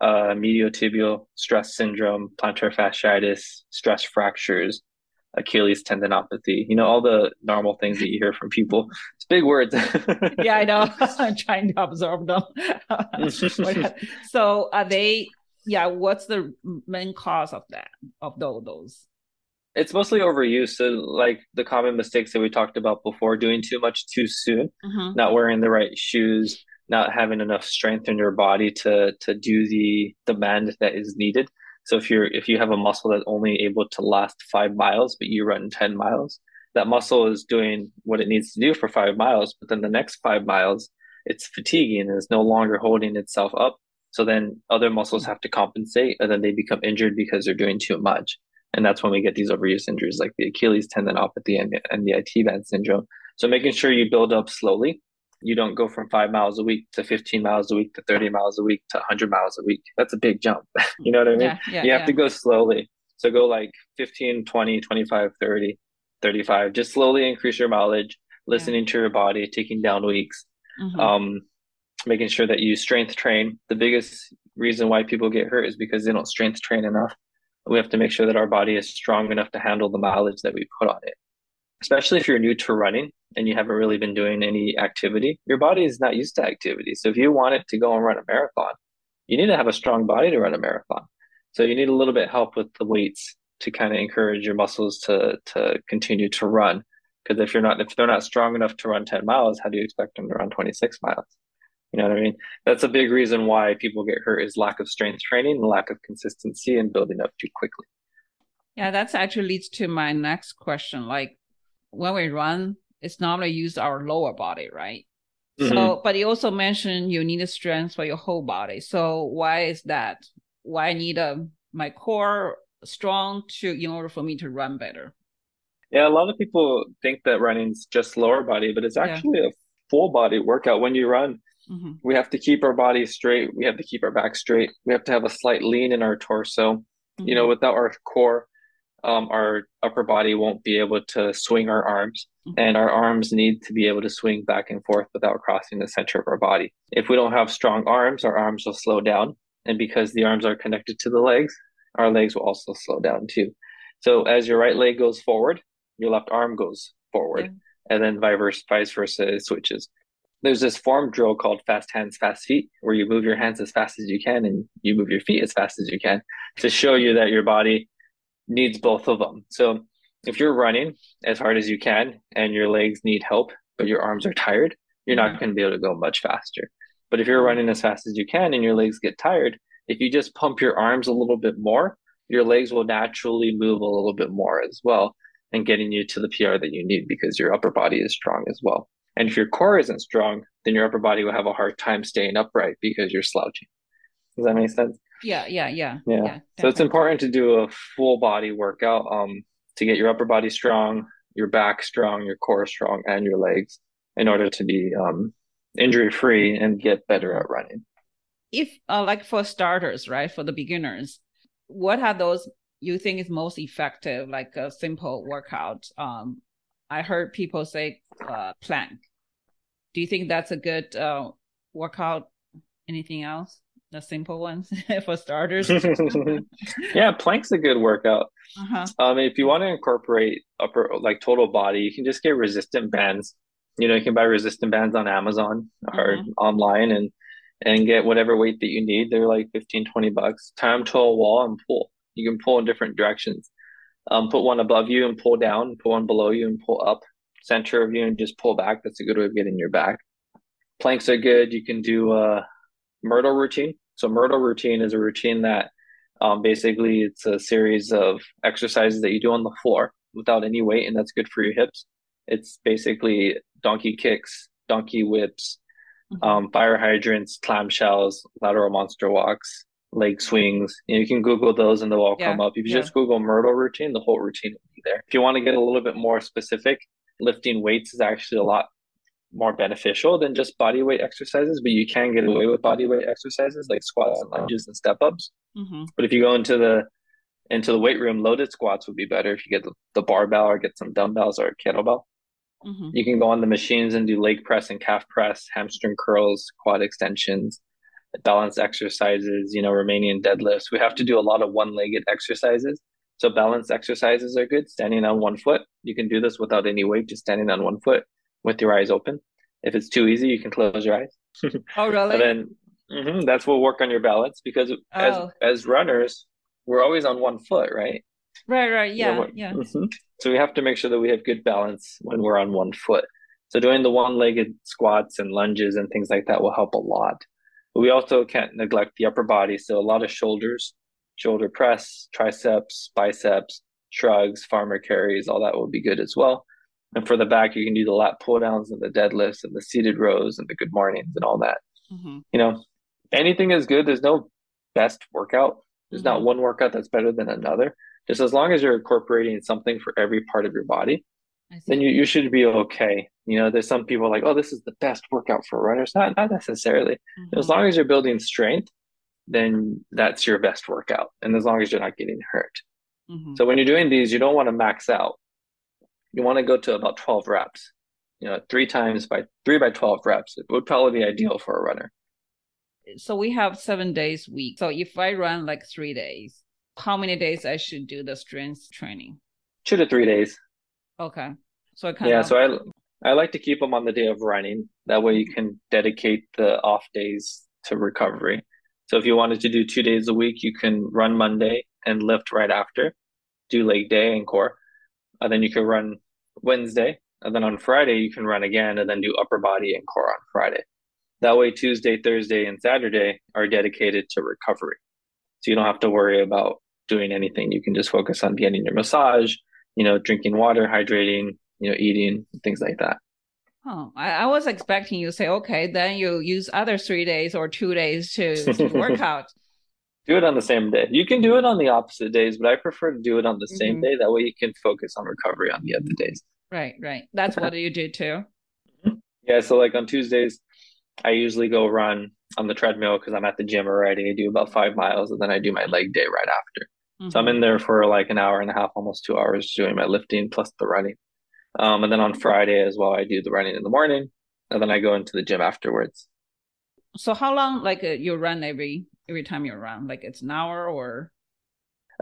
uh, medial tibial stress syndrome, plantar fasciitis, stress fractures, Achilles tendinopathy, you know, all the normal things that you hear from people. It's big words. yeah, I know. I'm trying to absorb them. so are they, yeah, what's the main cause of that, of those? It's mostly overuse. So, like the common mistakes that we talked about before doing too much too soon, mm-hmm. not wearing the right shoes, not having enough strength in your body to to do the demand that is needed. So if you're if you have a muscle that's only able to last five miles, but you run ten miles, that muscle is doing what it needs to do for five miles. But then the next five miles, it's fatiguing and it's no longer holding itself up. So then other muscles have to compensate, and then they become injured because they're doing too much. And that's when we get these overuse injuries like the Achilles tendinopathy and, and the IT band syndrome. So making sure you build up slowly you don't go from five miles a week to 15 miles a week to 30 miles a week to 100 miles a week. That's a big jump. you know what I mean? Yeah, yeah, you have yeah. to go slowly. So go like 15, 20, 25, 30, 35. Just slowly increase your mileage, listening to your body, taking down weeks, mm-hmm. um, making sure that you strength train. The biggest reason why people get hurt is because they don't strength train enough. We have to make sure that our body is strong enough to handle the mileage that we put on it. Especially if you're new to running and you haven't really been doing any activity, your body is not used to activity. So if you want it to go and run a marathon, you need to have a strong body to run a marathon. So you need a little bit help with the weights to kind of encourage your muscles to to continue to run. Because if you're not if they're not strong enough to run 10 miles, how do you expect them to run 26 miles? You know what I mean? That's a big reason why people get hurt is lack of strength training and lack of consistency and building up too quickly. Yeah, that's actually leads to my next question. Like when we run, it's normally use our lower body, right? Mm-hmm. So, but you also mentioned you need a strength for your whole body. So why is that? Why I need a my core strong to in order for me to run better? Yeah, a lot of people think that running's just lower body, but it's actually yeah. a full body workout. When you run, mm-hmm. we have to keep our body straight. We have to keep our back straight. We have to have a slight lean in our torso. Mm-hmm. You know, mm-hmm. without our core, um, our upper body won't be able to swing our arms, mm-hmm. and our arms need to be able to swing back and forth without crossing the center of our body. If we don't have strong arms, our arms will slow down, and because the arms are connected to the legs, our legs will also slow down too. So as your right leg goes forward, your left arm goes forward, yeah. and then vice versa, it switches. There's this form drill called fast hands, fast feet, where you move your hands as fast as you can and you move your feet as fast as you can to show you that your body needs both of them. So if you're running as hard as you can and your legs need help, but your arms are tired, you're not mm-hmm. going to be able to go much faster. But if you're running as fast as you can and your legs get tired, if you just pump your arms a little bit more, your legs will naturally move a little bit more as well and getting you to the PR that you need because your upper body is strong as well. And if your core isn't strong, then your upper body will have a hard time staying upright because you're slouching. Does that make sense? Yeah, yeah, yeah. Yeah. yeah so it's important to do a full body workout um, to get your upper body strong, your back strong, your core strong, and your legs in order to be um, injury free and get better at running. If, uh, like for starters, right, for the beginners, what are those you think is most effective, like a simple workout? Um, I heard people say uh, plank. Do you think that's a good uh, workout? Anything else? The simple ones for starters. yeah, plank's a good workout. Uh-huh. Um, if you want to incorporate upper like total body, you can just get resistant bands. You know, you can buy resistant bands on Amazon or uh-huh. online and and get whatever weight that you need. They're like 15, 20 bucks. Tie them to a wall and pull. You can pull in different directions. Um, put one above you and pull down, put one below you and pull up, center of you and just pull back. That's a good way of getting your back. Planks are good. You can do a Myrtle routine. So Myrtle routine is a routine that um, basically it's a series of exercises that you do on the floor without any weight, and that's good for your hips. It's basically donkey kicks, donkey whips, mm-hmm. um, fire hydrants, clamshells, lateral monster walks, leg swings. You, you can Google those and they'll all yeah. come up. If you yeah. just Google Myrtle routine, the whole routine will be there. If you want to get a little bit more specific, lifting weights is actually a lot more beneficial than just body weight exercises, but you can get away with body weight exercises like squats and lunges and step ups. Mm-hmm. But if you go into the into the weight room, loaded squats would be better if you get the, the barbell or get some dumbbells or a kettlebell. Mm-hmm. You can go on the machines and do leg press and calf press, hamstring curls, quad extensions, balance exercises, you know, Romanian deadlifts. We have to do a lot of one legged exercises. So balance exercises are good. Standing on one foot. You can do this without any weight, just standing on one foot with your eyes open. If it's too easy, you can close your eyes. oh, really? and then mm-hmm, that's what work on your balance because oh. as as runners, we're always on one foot, right? Right, right, yeah, you know, yeah. Mm-hmm. So we have to make sure that we have good balance when we're on one foot. So doing the one-legged squats and lunges and things like that will help a lot. But we also can't neglect the upper body. So a lot of shoulders, shoulder press, triceps, biceps, shrugs, farmer carries, all that will be good as well. And for the back, you can do the lat pull downs and the deadlifts and the seated rows and the good mornings and all that. Mm-hmm. You know, anything is good. There's no best workout. There's mm-hmm. not one workout that's better than another. Just as long as you're incorporating something for every part of your body, then you, you should be okay. You know, there's some people like, oh, this is the best workout for runners. Not not necessarily. Mm-hmm. As long as you're building strength, then that's your best workout. And as long as you're not getting hurt. Mm-hmm. So when you're doing these, you don't want to max out. You want to go to about 12 reps. You know, three times by three by 12 reps. It would probably be ideal for a runner. So we have seven days week. So if I run like three days, how many days I should do the strength training? Two to three days. Okay. So I kind of Yeah, of so I I like to keep them on the day of running. That way you can dedicate the off days to recovery. So if you wanted to do two days a week, you can run Monday and lift right after, do leg day and core. And then you can run Wednesday. And then on Friday, you can run again and then do upper body and core on Friday. That way, Tuesday, Thursday, and Saturday are dedicated to recovery. So you don't have to worry about doing anything. You can just focus on getting your massage, you know, drinking water, hydrating, you know, eating, things like that. Oh, I, I was expecting you to say, okay, then you use other three days or two days to, to work out. Do it on the same day. You can do it on the opposite days, but I prefer to do it on the same Mhm. day. That way you can focus on recovery on the other days. Right, right. That's what you do too. Yeah, so like on Tuesdays, I usually go run on the treadmill because I'm at the gym already. I do about five miles and then I do my leg day right after. So I'm in there for like an hour and a half, almost two hours doing my lifting plus the running. Um, and then on Friday as well, I do the running in the morning and then I go into the gym afterwards. So how long like uh, you run every every time you're around? Like it's an hour or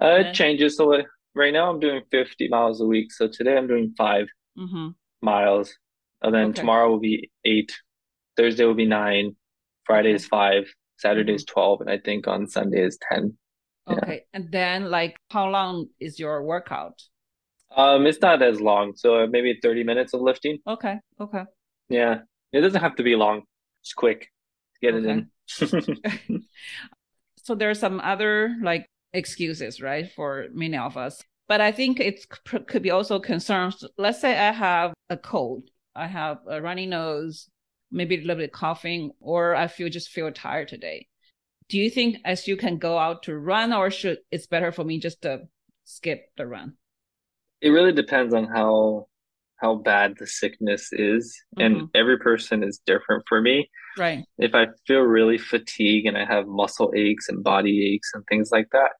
Uh, it changes. So right now I'm doing 50 miles a week. So today I'm doing five hmm miles. And then Okay. tomorrow will be eight. Thursday will be nine. Friday is five. Saturday is 12. And I think on Sunday is 10. Yeah. okay. And then like how long is your workout? Um, it's not as long. So maybe 30 minutes of lifting. Okay, okay. Yeah. It doesn't have to be long. It's quick. Get it Okay. in. So there are some other like excuses, right, for many of us. But I think it could be also concerns. Let's say I have a cold, I have a runny nose, maybe a little bit coughing, or I feel just feel tired today. Do you think as you can go out to run, or should it's better for me just to skip the run? It really depends on how how bad the sickness is. And Mhm. every person is different for me. Right. if I feel really fatigued and I have muscle aches and body aches and things like that,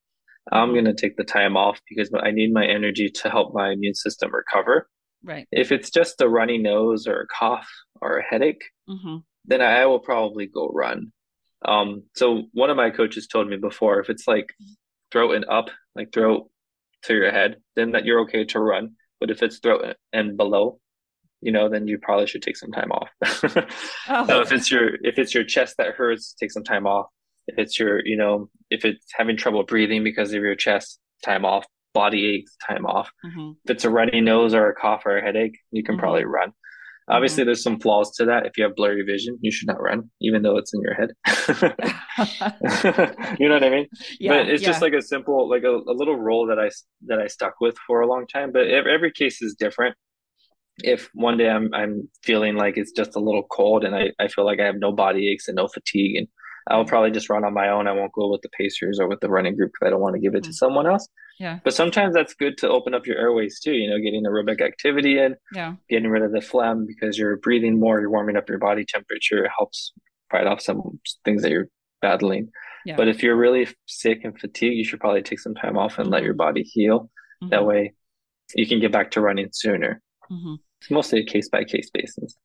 I'm Mhm. going to take the time off because I need my energy to help my immune system recover. Right. If it's just a runny nose or a cough or a headache, hmm then I will probably go run. Um, so one of my coaches told me before, if it's like throat and up, like throat to your head, then that you're okay to run. But if it's throat and below, you know, then you probably should take some time off. Oh. So if it's your if it's your chest that hurts, take some time off. If it's your, you know, if it's having trouble breathing because of your chest, time off. Body aches, time off. hmm If it's a runny nose or a cough or a headache, you can Mhm. probably run. Obviously, there's some flaws to that. If you have blurry vision, you should not run, even though it's in your head. you know what I mean? yeah. but it's just like a simple, like a, a little rule that I that I stuck with for a long time. But every, every case is different. If one day I'm I'm feeling like it's just a little cold and I, I feel like I have no body aches and no fatigue, and I'll Mhm. probably just run on my own. I won't go with the pacers or with the running group because I don't want to give it to Mhm. someone else. Yeah. But sometimes that's good to open up your airways too. You know, getting aerobic activity in, yeah. getting rid of the phlegm because you're breathing more, you're warming up your body temperature. It helps fight off some things that you're battling. Yeah. But if you're really sick and fatigued, you should probably take some time off and let Mhm. your body heal. That Mhm. way you can get back to running sooner. Mhm. It's mostly a case by case basis.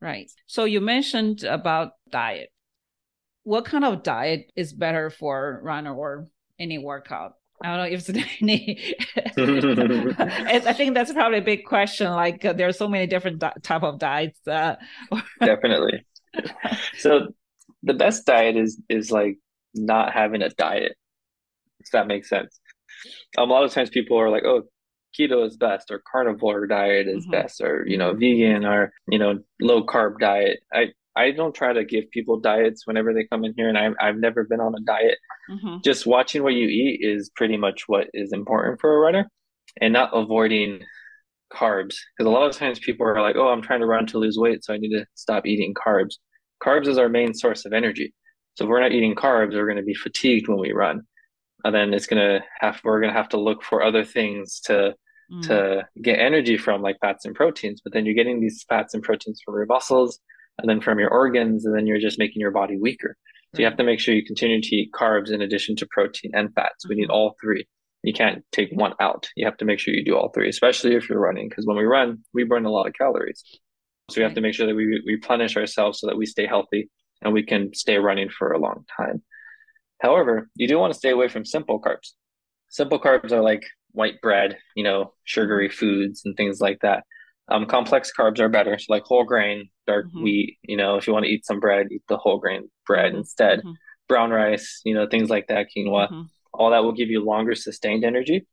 Right. So you mentioned about diet. What kind of diet is better for runner or any workout? I don't know if there's any. I think that's probably a big question. Like uh, there are so many different di- type of diets. Uh, Definitely. so the best diet is is like not having a diet. If that makes sense. Um, a lot of times people are like, "Oh, keto is best," or carnivore diet is Mhm. best, or you know, vegan, or you know, low carb diet. I I don't try to give people diets whenever they come in here, and I've I've never been on a diet. mhm, Just watching what you eat is pretty much what is important for a runner, and not avoiding carbs. Because a lot of times people are like, "Oh, I'm trying to run to lose weight, so I need to stop eating carbs." Carbs is our main source of energy. So if we're not eating carbs, we're going to be fatigued when we run, and then it's going to have we're going to have to look for other things to mm, to get energy from, like fats and proteins. But then you're getting these fats and proteins from your muscles, and then from your organs, and then you're just making your body weaker. So you have to make sure you continue to eat carbs in addition to protein and fats. We need Mhm. all three. You can't take one out. You have to make sure you do all three, especially if you're running, because when we run, we burn a lot of calories. So we have to make sure that we replenish ourselves so that we stay healthy and we can stay running for a long time. However, you do want to stay away from simple carbs. Simple carbs are like white bread, you know, sugary foods and things like that. Um, complex carbs are better, so like whole grain, dark mm-hmm. wheat. You know, if you want to eat some bread, eat the whole grain bread mm-hmm. instead. Mm-hmm. Brown rice, you know, things like that, quinoa. Mm-hmm. All that will give you longer sustained energy.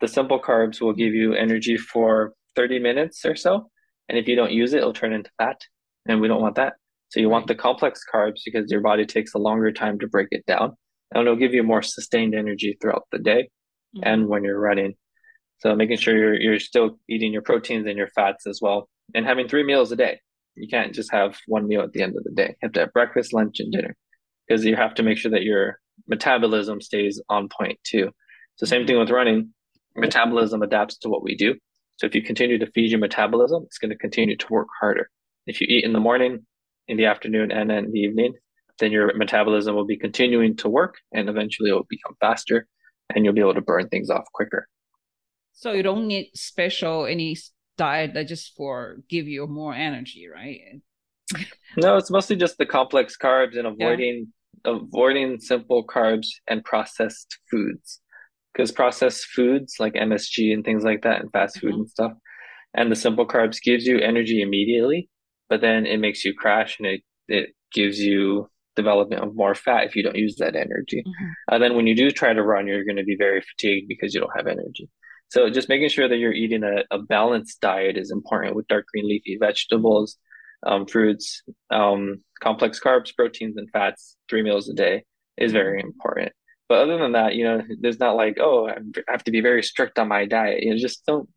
The simple carbs will give you energy for 30 minutes or so, and if you don't use it, it'll turn into fat, and we don't want that. So you want the complex carbs because your body takes a longer time to break it down, and it'll give you more sustained energy throughout the day mm-hmm. and when you're running. So making sure you're you're still eating your proteins and your fats as well, and having three meals a day. You can't just have one meal at the end of the day. You have to have breakfast, lunch, and dinner, because you have to make sure that your metabolism stays on point too. So same thing with running. Metabolism adapts to what we do. So if you continue to feed your metabolism, it's going to continue to work harder. If you eat in the morning, in the afternoon, and in the evening, then your metabolism will be continuing to work, and eventually it will become faster, and you'll be able to burn things off quicker. So you don't need special any diet that just for give you more energy, right? no, it's mostly just the complex carbs and avoiding yeah. avoiding simple carbs and processed foods. Because processed foods like MSG and things like that and fast food mm-hmm. and stuff and the simple carbs gives you energy immediately, but then it makes you crash and it, it gives you development of more fat if you don't use that energy. Mm-hmm. And then when you do try to run, you're going to be very fatigued because you don't have energy. So just making sure that you're eating a, a balanced diet is important with dark green leafy vegetables, um, fruits, um, complex carbs, proteins, and fats, three meals a day is very important. But other than that, you know, there's not like, oh, I have to be very strict on my diet. You know, just don't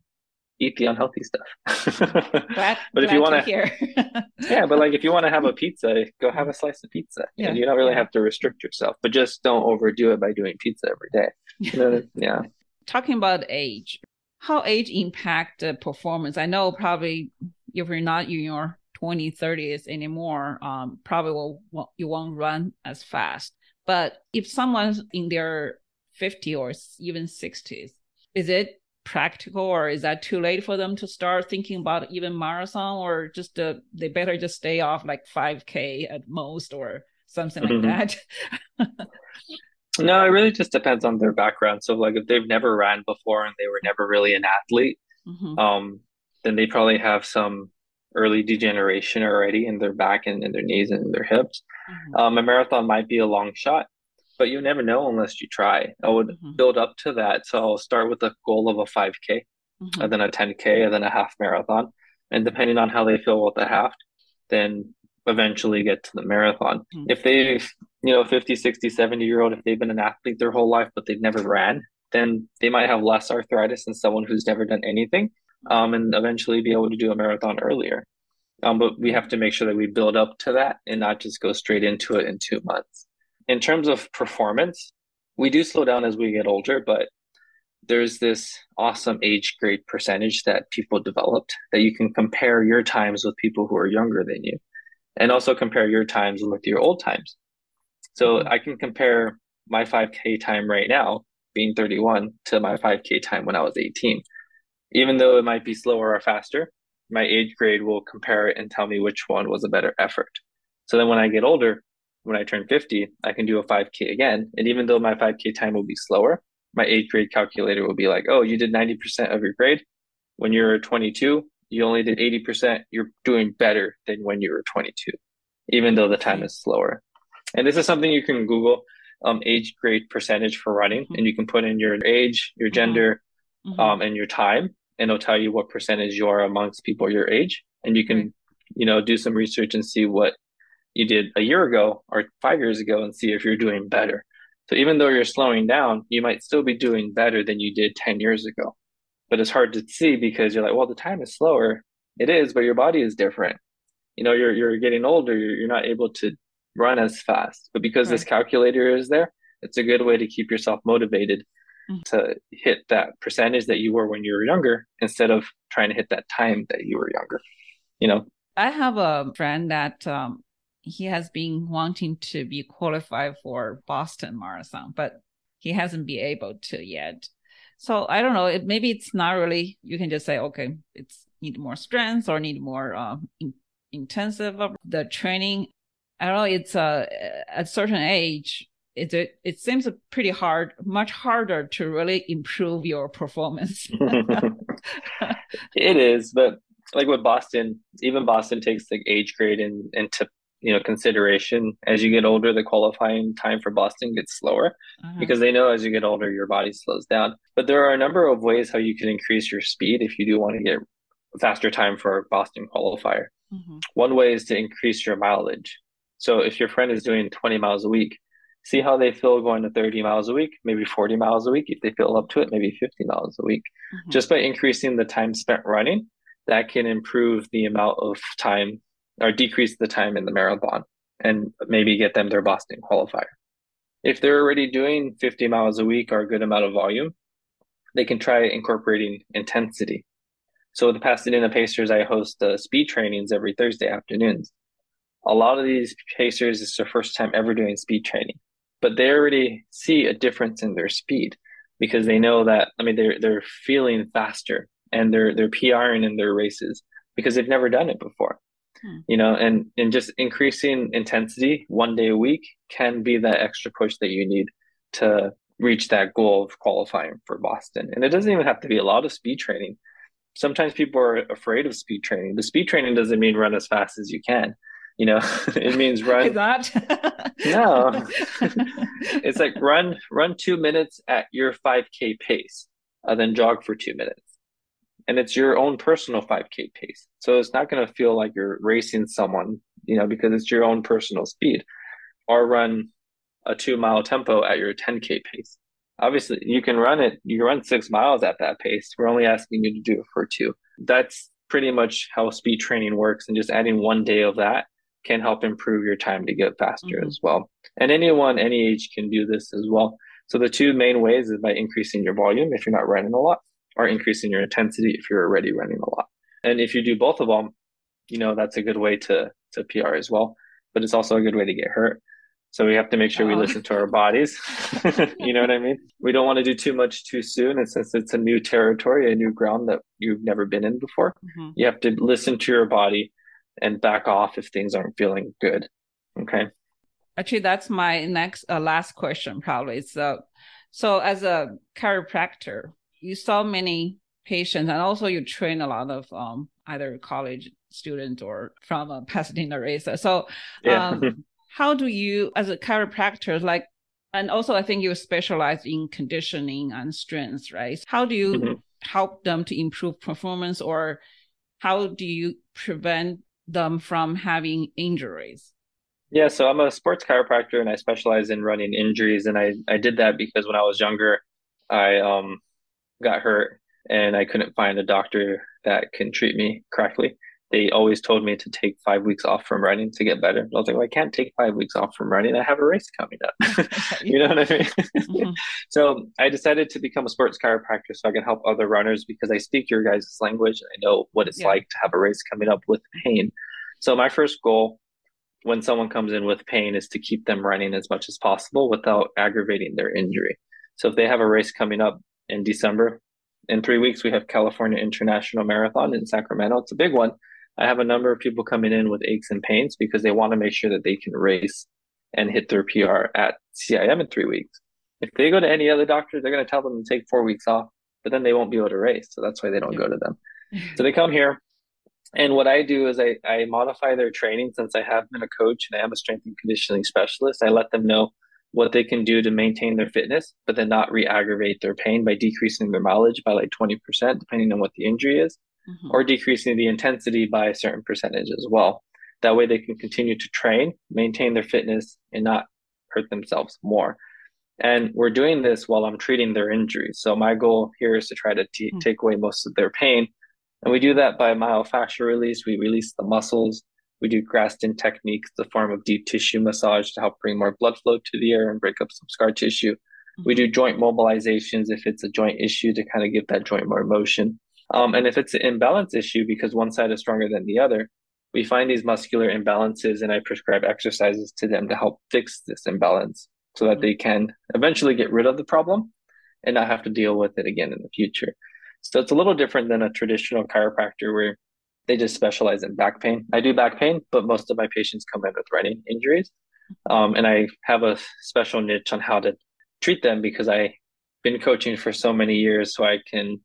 eat the unhealthy stuff. glad, but if you want to, yeah, but like if you want to have a pizza, go have a slice of pizza. Yeah. And you don't really yeah. have to restrict yourself, but just don't overdo it by doing pizza every day. You know, yeah talking about age, how age impact the performance? I know probably if you're not in your 20s, 30s anymore, um, probably will, you won't run as fast. But if someone's in their 50 or even 60s, is it practical or is that too late for them to start thinking about even marathon or just uh, they better just stay off like 5k at most or something mm-hmm. like that No, it really just depends on their background. So, like, if they've never ran before and they were never really an athlete, mm-hmm. um, then they probably have some early degeneration already in their back and in their knees and in their hips. Mm-hmm. Um, a marathon might be a long shot, but you never know unless you try. I would mm-hmm. build up to that. So I'll start with a goal of a 5K, mm-hmm. and then a 10K, and then a half marathon. And depending on how they feel with the half, then eventually get to the marathon. Mm-hmm. If they've, you know, 50, 60, 70 year old, if they've been an athlete their whole life, but they've never ran, then they might have less arthritis than someone who's never done anything um, and eventually be able to do a marathon earlier. Um, but we have to make sure that we build up to that and not just go straight into it in two months. In terms of performance, we do slow down as we get older, but there's this awesome age grade percentage that people developed that you can compare your times with people who are younger than you and also compare your times with your old times. So mm-hmm. I can compare my 5K time right now, being 31, to my 5K time when I was 18. Even though it might be slower or faster, my age grade will compare it and tell me which one was a better effort. So then when I get older, when I turn 50, I can do a 5K again. And even though my 5K time will be slower, my age grade calculator will be like, oh, you did 90% of your grade. When you're 22, you only did 80%, you're doing better than when you were 22, even though the time is slower. And this is something you can Google um, age grade percentage for running, mm-hmm. and you can put in your age, your gender, mm-hmm. um, and your time, and it'll tell you what percentage you are amongst people your age. And you can, you know, do some research and see what you did a year ago or five years ago and see if you're doing better. So even though you're slowing down, you might still be doing better than you did 10 years ago but it's hard to see because you're like, well, the time is slower. It is, but your body is different. You know, you're you're getting older. You're, you're not able to run as fast. But because right. this calculator is there, it's a good way to keep yourself motivated mm-hmm. to hit that percentage that you were when you were younger instead of trying to hit that time that you were younger. You know, I have a friend that um, he has been wanting to be qualified for Boston Marathon, but he hasn't been able to yet. So I don't know. It, maybe it's not really. You can just say, okay, it's need more strength or need more uh, in, intensive of the training. I don't know. It's a at a certain age, it it, it seems pretty hard, much harder to really improve your performance. it is, but like with Boston, even Boston takes like age grade in, into you know consideration. As you get older, the qualifying time for Boston gets slower uh-huh. because they know as you get older, your body slows down. But there are a number of ways how you can increase your speed if you do want to get faster time for a Boston qualifier. Mm-hmm. One way is to increase your mileage. So if your friend is doing 20 miles a week, see how they feel going to 30 miles a week, maybe 40 miles a week. If they feel up to it, maybe 50 miles a week. Mm-hmm. Just by increasing the time spent running, that can improve the amount of time or decrease the time in the marathon and maybe get them their Boston qualifier. If they're already doing 50 miles a week or a good amount of volume, they can try incorporating intensity. So with the Pasadena Pacers, I host uh, speed trainings every Thursday afternoons. A lot of these Pacers, it's their first time ever doing speed training but they already see a difference in their speed because they know that I mean they're they're feeling faster and they're they're PRing in their races because they've never done it before. Hmm. You know, and and just increasing intensity one day a week can be that extra push that you need to reach that goal of qualifying for Boston. And it doesn't even have to be a lot of speed training. Sometimes people are afraid of speed training. The speed training doesn't mean run as fast as you can you know it means run that? No. It's like run run two minutes at your 5k pace and then jog for two minutes. And it's your own personal 5k pace. So it's not going to feel like you're racing someone you know because it's your own personal speed. Or run a two mile tempo at your 10k pace. Obviously you can run it you run six miles at that pace. We're only asking you to do it for two. That's pretty much how speed training works and just adding one day of that can help improve your time to get faster mm-hmm. as well. And anyone, any age can do this as well. So the two main ways is by increasing your volume if you're not running a lot, or increasing your intensity if you're already running a lot. And if you do both of them, you know that's a good way to to PR as well. But it's also a good way to get hurt. So we have to make sure we oh. listen to our bodies. you know what I mean? We don't want to do too much too soon. And since it's a new territory, a new ground that you've never been in before, mm-hmm. you have to listen to your body and back off if things aren't feeling good. Okay. Actually, that's my next uh, last question. Probably so. So, as a chiropractor, you saw many patients, and also you train a lot of um, either college students or from a Pasadena Pacer. So, yeah. um, how do you, as a chiropractor, like, and also I think you specialize in conditioning and strength, right? How do you mm-hmm. help them to improve performance, or how do you prevent them from having injuries? Yeah, so I'm a sports chiropractor and I specialize in running injuries. And I, I did that because when I was younger, I um, got hurt and I couldn't find a doctor that can treat me correctly. They always told me to take five weeks off from running to get better. I was like, well, I can't take five weeks off from running. I have a race coming up. you know what I mean? mm-hmm. So I decided to become a sports chiropractor so I can help other runners because I speak your guys' language. I know what it's yeah. like to have a race coming up with pain. So my first goal when someone comes in with pain is to keep them running as much as possible without aggravating their injury. So if they have a race coming up in December, in three weeks we have California International Marathon in Sacramento. It's a big one. I have a number of people coming in with aches and pains because they want to make sure that they can race and hit their PR at CIM in three weeks. If they go to any other doctor, they're going to tell them to take four weeks off, but then they won't be able to race. So that's why they don't go to them. So they come here. And what I do is I, I modify their training since I have been a coach and I am a strength and conditioning specialist. I let them know what they can do to maintain their fitness, but then not re aggravate their pain by decreasing their mileage by like 20%, depending on what the injury is, mm-hmm. or decreasing the intensity by a certain percentage as well. That way they can continue to train, maintain their fitness, and not hurt themselves more. And we're doing this while I'm treating their injuries. So my goal here is to try to t- mm-hmm. take away most of their pain and we do that by myofascial release. We release the muscles. We do Graston techniques, the form of deep tissue massage to help bring more blood flow to the air and break up some scar tissue. Mm-hmm. We do joint mobilizations if it's a joint issue to kind of give that joint more motion. Um, and if it's an imbalance issue because one side is stronger than the other, we find these muscular imbalances and I prescribe exercises to them to help fix this imbalance so that mm-hmm. they can eventually get rid of the problem and not have to deal with it again in the future. So it's a little different than a traditional chiropractor where they just specialize in back pain. I do back pain, but most of my patients come in with running injuries. Um, and I have a special niche on how to treat them because I've been coaching for so many years, so I can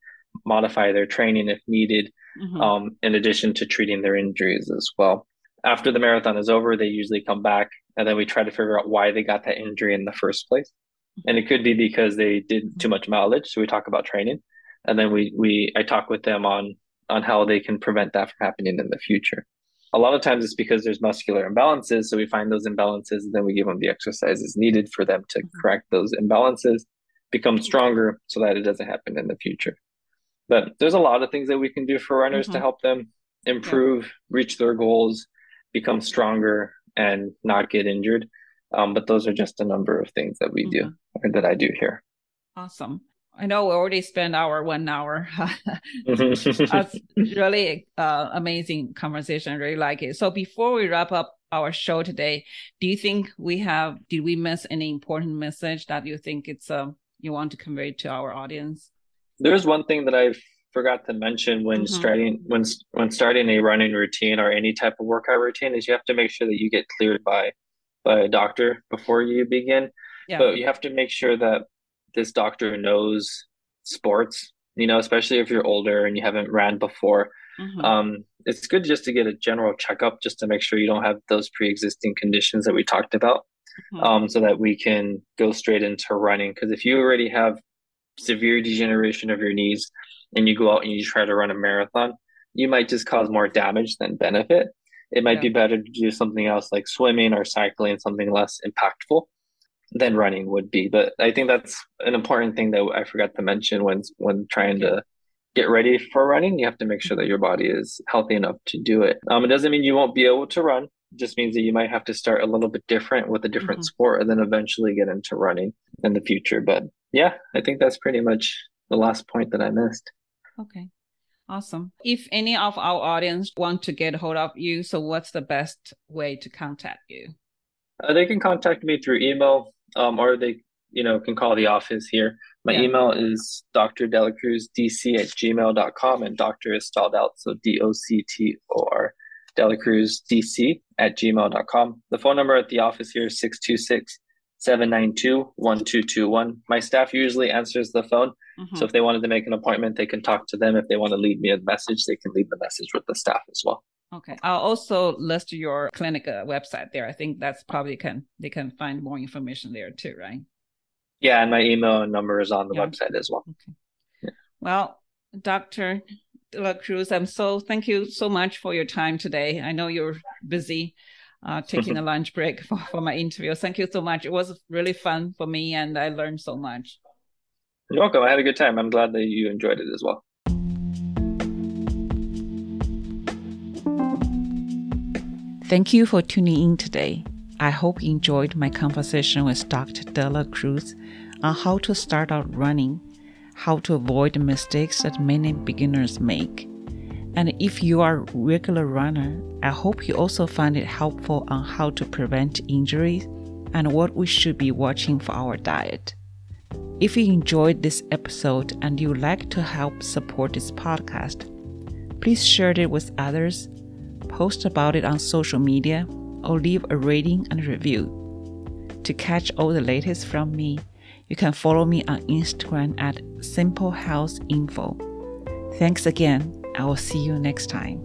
modify their training if needed, mm-hmm. um, in addition to treating their injuries as well. After the marathon is over, they usually come back and then we try to figure out why they got that injury in the first place. Mm-hmm. And it could be because they did too mm-hmm. much mileage. So we talk about training. And then we, we, I talk with them on, on how they can prevent that from happening in the future. A lot of times it's because there's muscular imbalances. So we find those imbalances and then we give them the exercises needed for them to mm-hmm. correct those imbalances, become stronger so that it doesn't happen in the future. But there's a lot of things that we can do for runners mm-hmm. to help them improve, yeah. reach their goals, become stronger, and not get injured. Um, but those are just a number of things that we mm-hmm. do or that I do here. Awesome. I know we already spent our one hour. That's really uh, amazing conversation. I really like it. So before we wrap up our show today, do you think we have? Did we miss any important message that you think it's uh, you want to convey to our audience? There's one thing that I forgot to mention when mm-hmm. starting when when starting a running routine or any type of workout routine is you have to make sure that you get cleared by by a doctor before you begin. Yeah. But you have to make sure that this doctor knows sports, you know, especially if you're older and you haven't ran before. Mm-hmm. Um, it's good just to get a general checkup just to make sure you don't have those pre-existing conditions that we talked about. Mm-hmm. Um, so that we can go straight into running. Because if you already have severe degeneration of your knees and you go out and you try to run a marathon, you might just cause more damage than benefit. It might yeah. be better to do something else like swimming or cycling, something less impactful than running would be. But I think that's an important thing that I forgot to mention when when trying to get ready for running. You have to make sure that your body is healthy enough to do it. Um, it doesn't mean you won't be able to run. Just means that you might have to start a little bit different with a different mm-hmm. sport and then eventually get into running in the future. But yeah, I think that's pretty much the last point that I missed. Okay. Awesome. If any of our audience want to get hold of you, so what's the best way to contact you? Uh, they can contact me through email um, or they, you know, can call the office here. My yeah. email is Dr. Delacruz DC at gmail.com and doctor is spelled out. So D O C T O R delacruzdc at gmail.com. The phone number at the office here is 626 792 1221. My staff usually answers the phone. Mm-hmm. So if they wanted to make an appointment, they can talk to them. If they want to leave me a message, they can leave the message with the staff as well. Okay. I'll also list your clinic uh, website there. I think that's probably can they can find more information there too, right? Yeah, and my email number is on the yeah. website as well. Okay. Yeah. Well, Dr. La Cruz, I'm so thank you so much for your time today. I know you're busy uh, taking a lunch break for, for my interview. Thank you so much. It was really fun for me and I learned so much. You're welcome. I had a good time. I'm glad that you enjoyed it as well. Thank you for tuning in today. I hope you enjoyed my conversation with Dr. De La Cruz on how to start out running, how to avoid the mistakes that many beginners make. And if you are a regular runner, I hope you also find it helpful on how to prevent injuries and what we should be watching for our diet. If you enjoyed this episode and you would like to help support this podcast, please share it with others, post about it on social media, or leave a rating and review. To catch all the latest from me, you can follow me on Instagram at Simple Health Info. Thanks again. I will see you next time.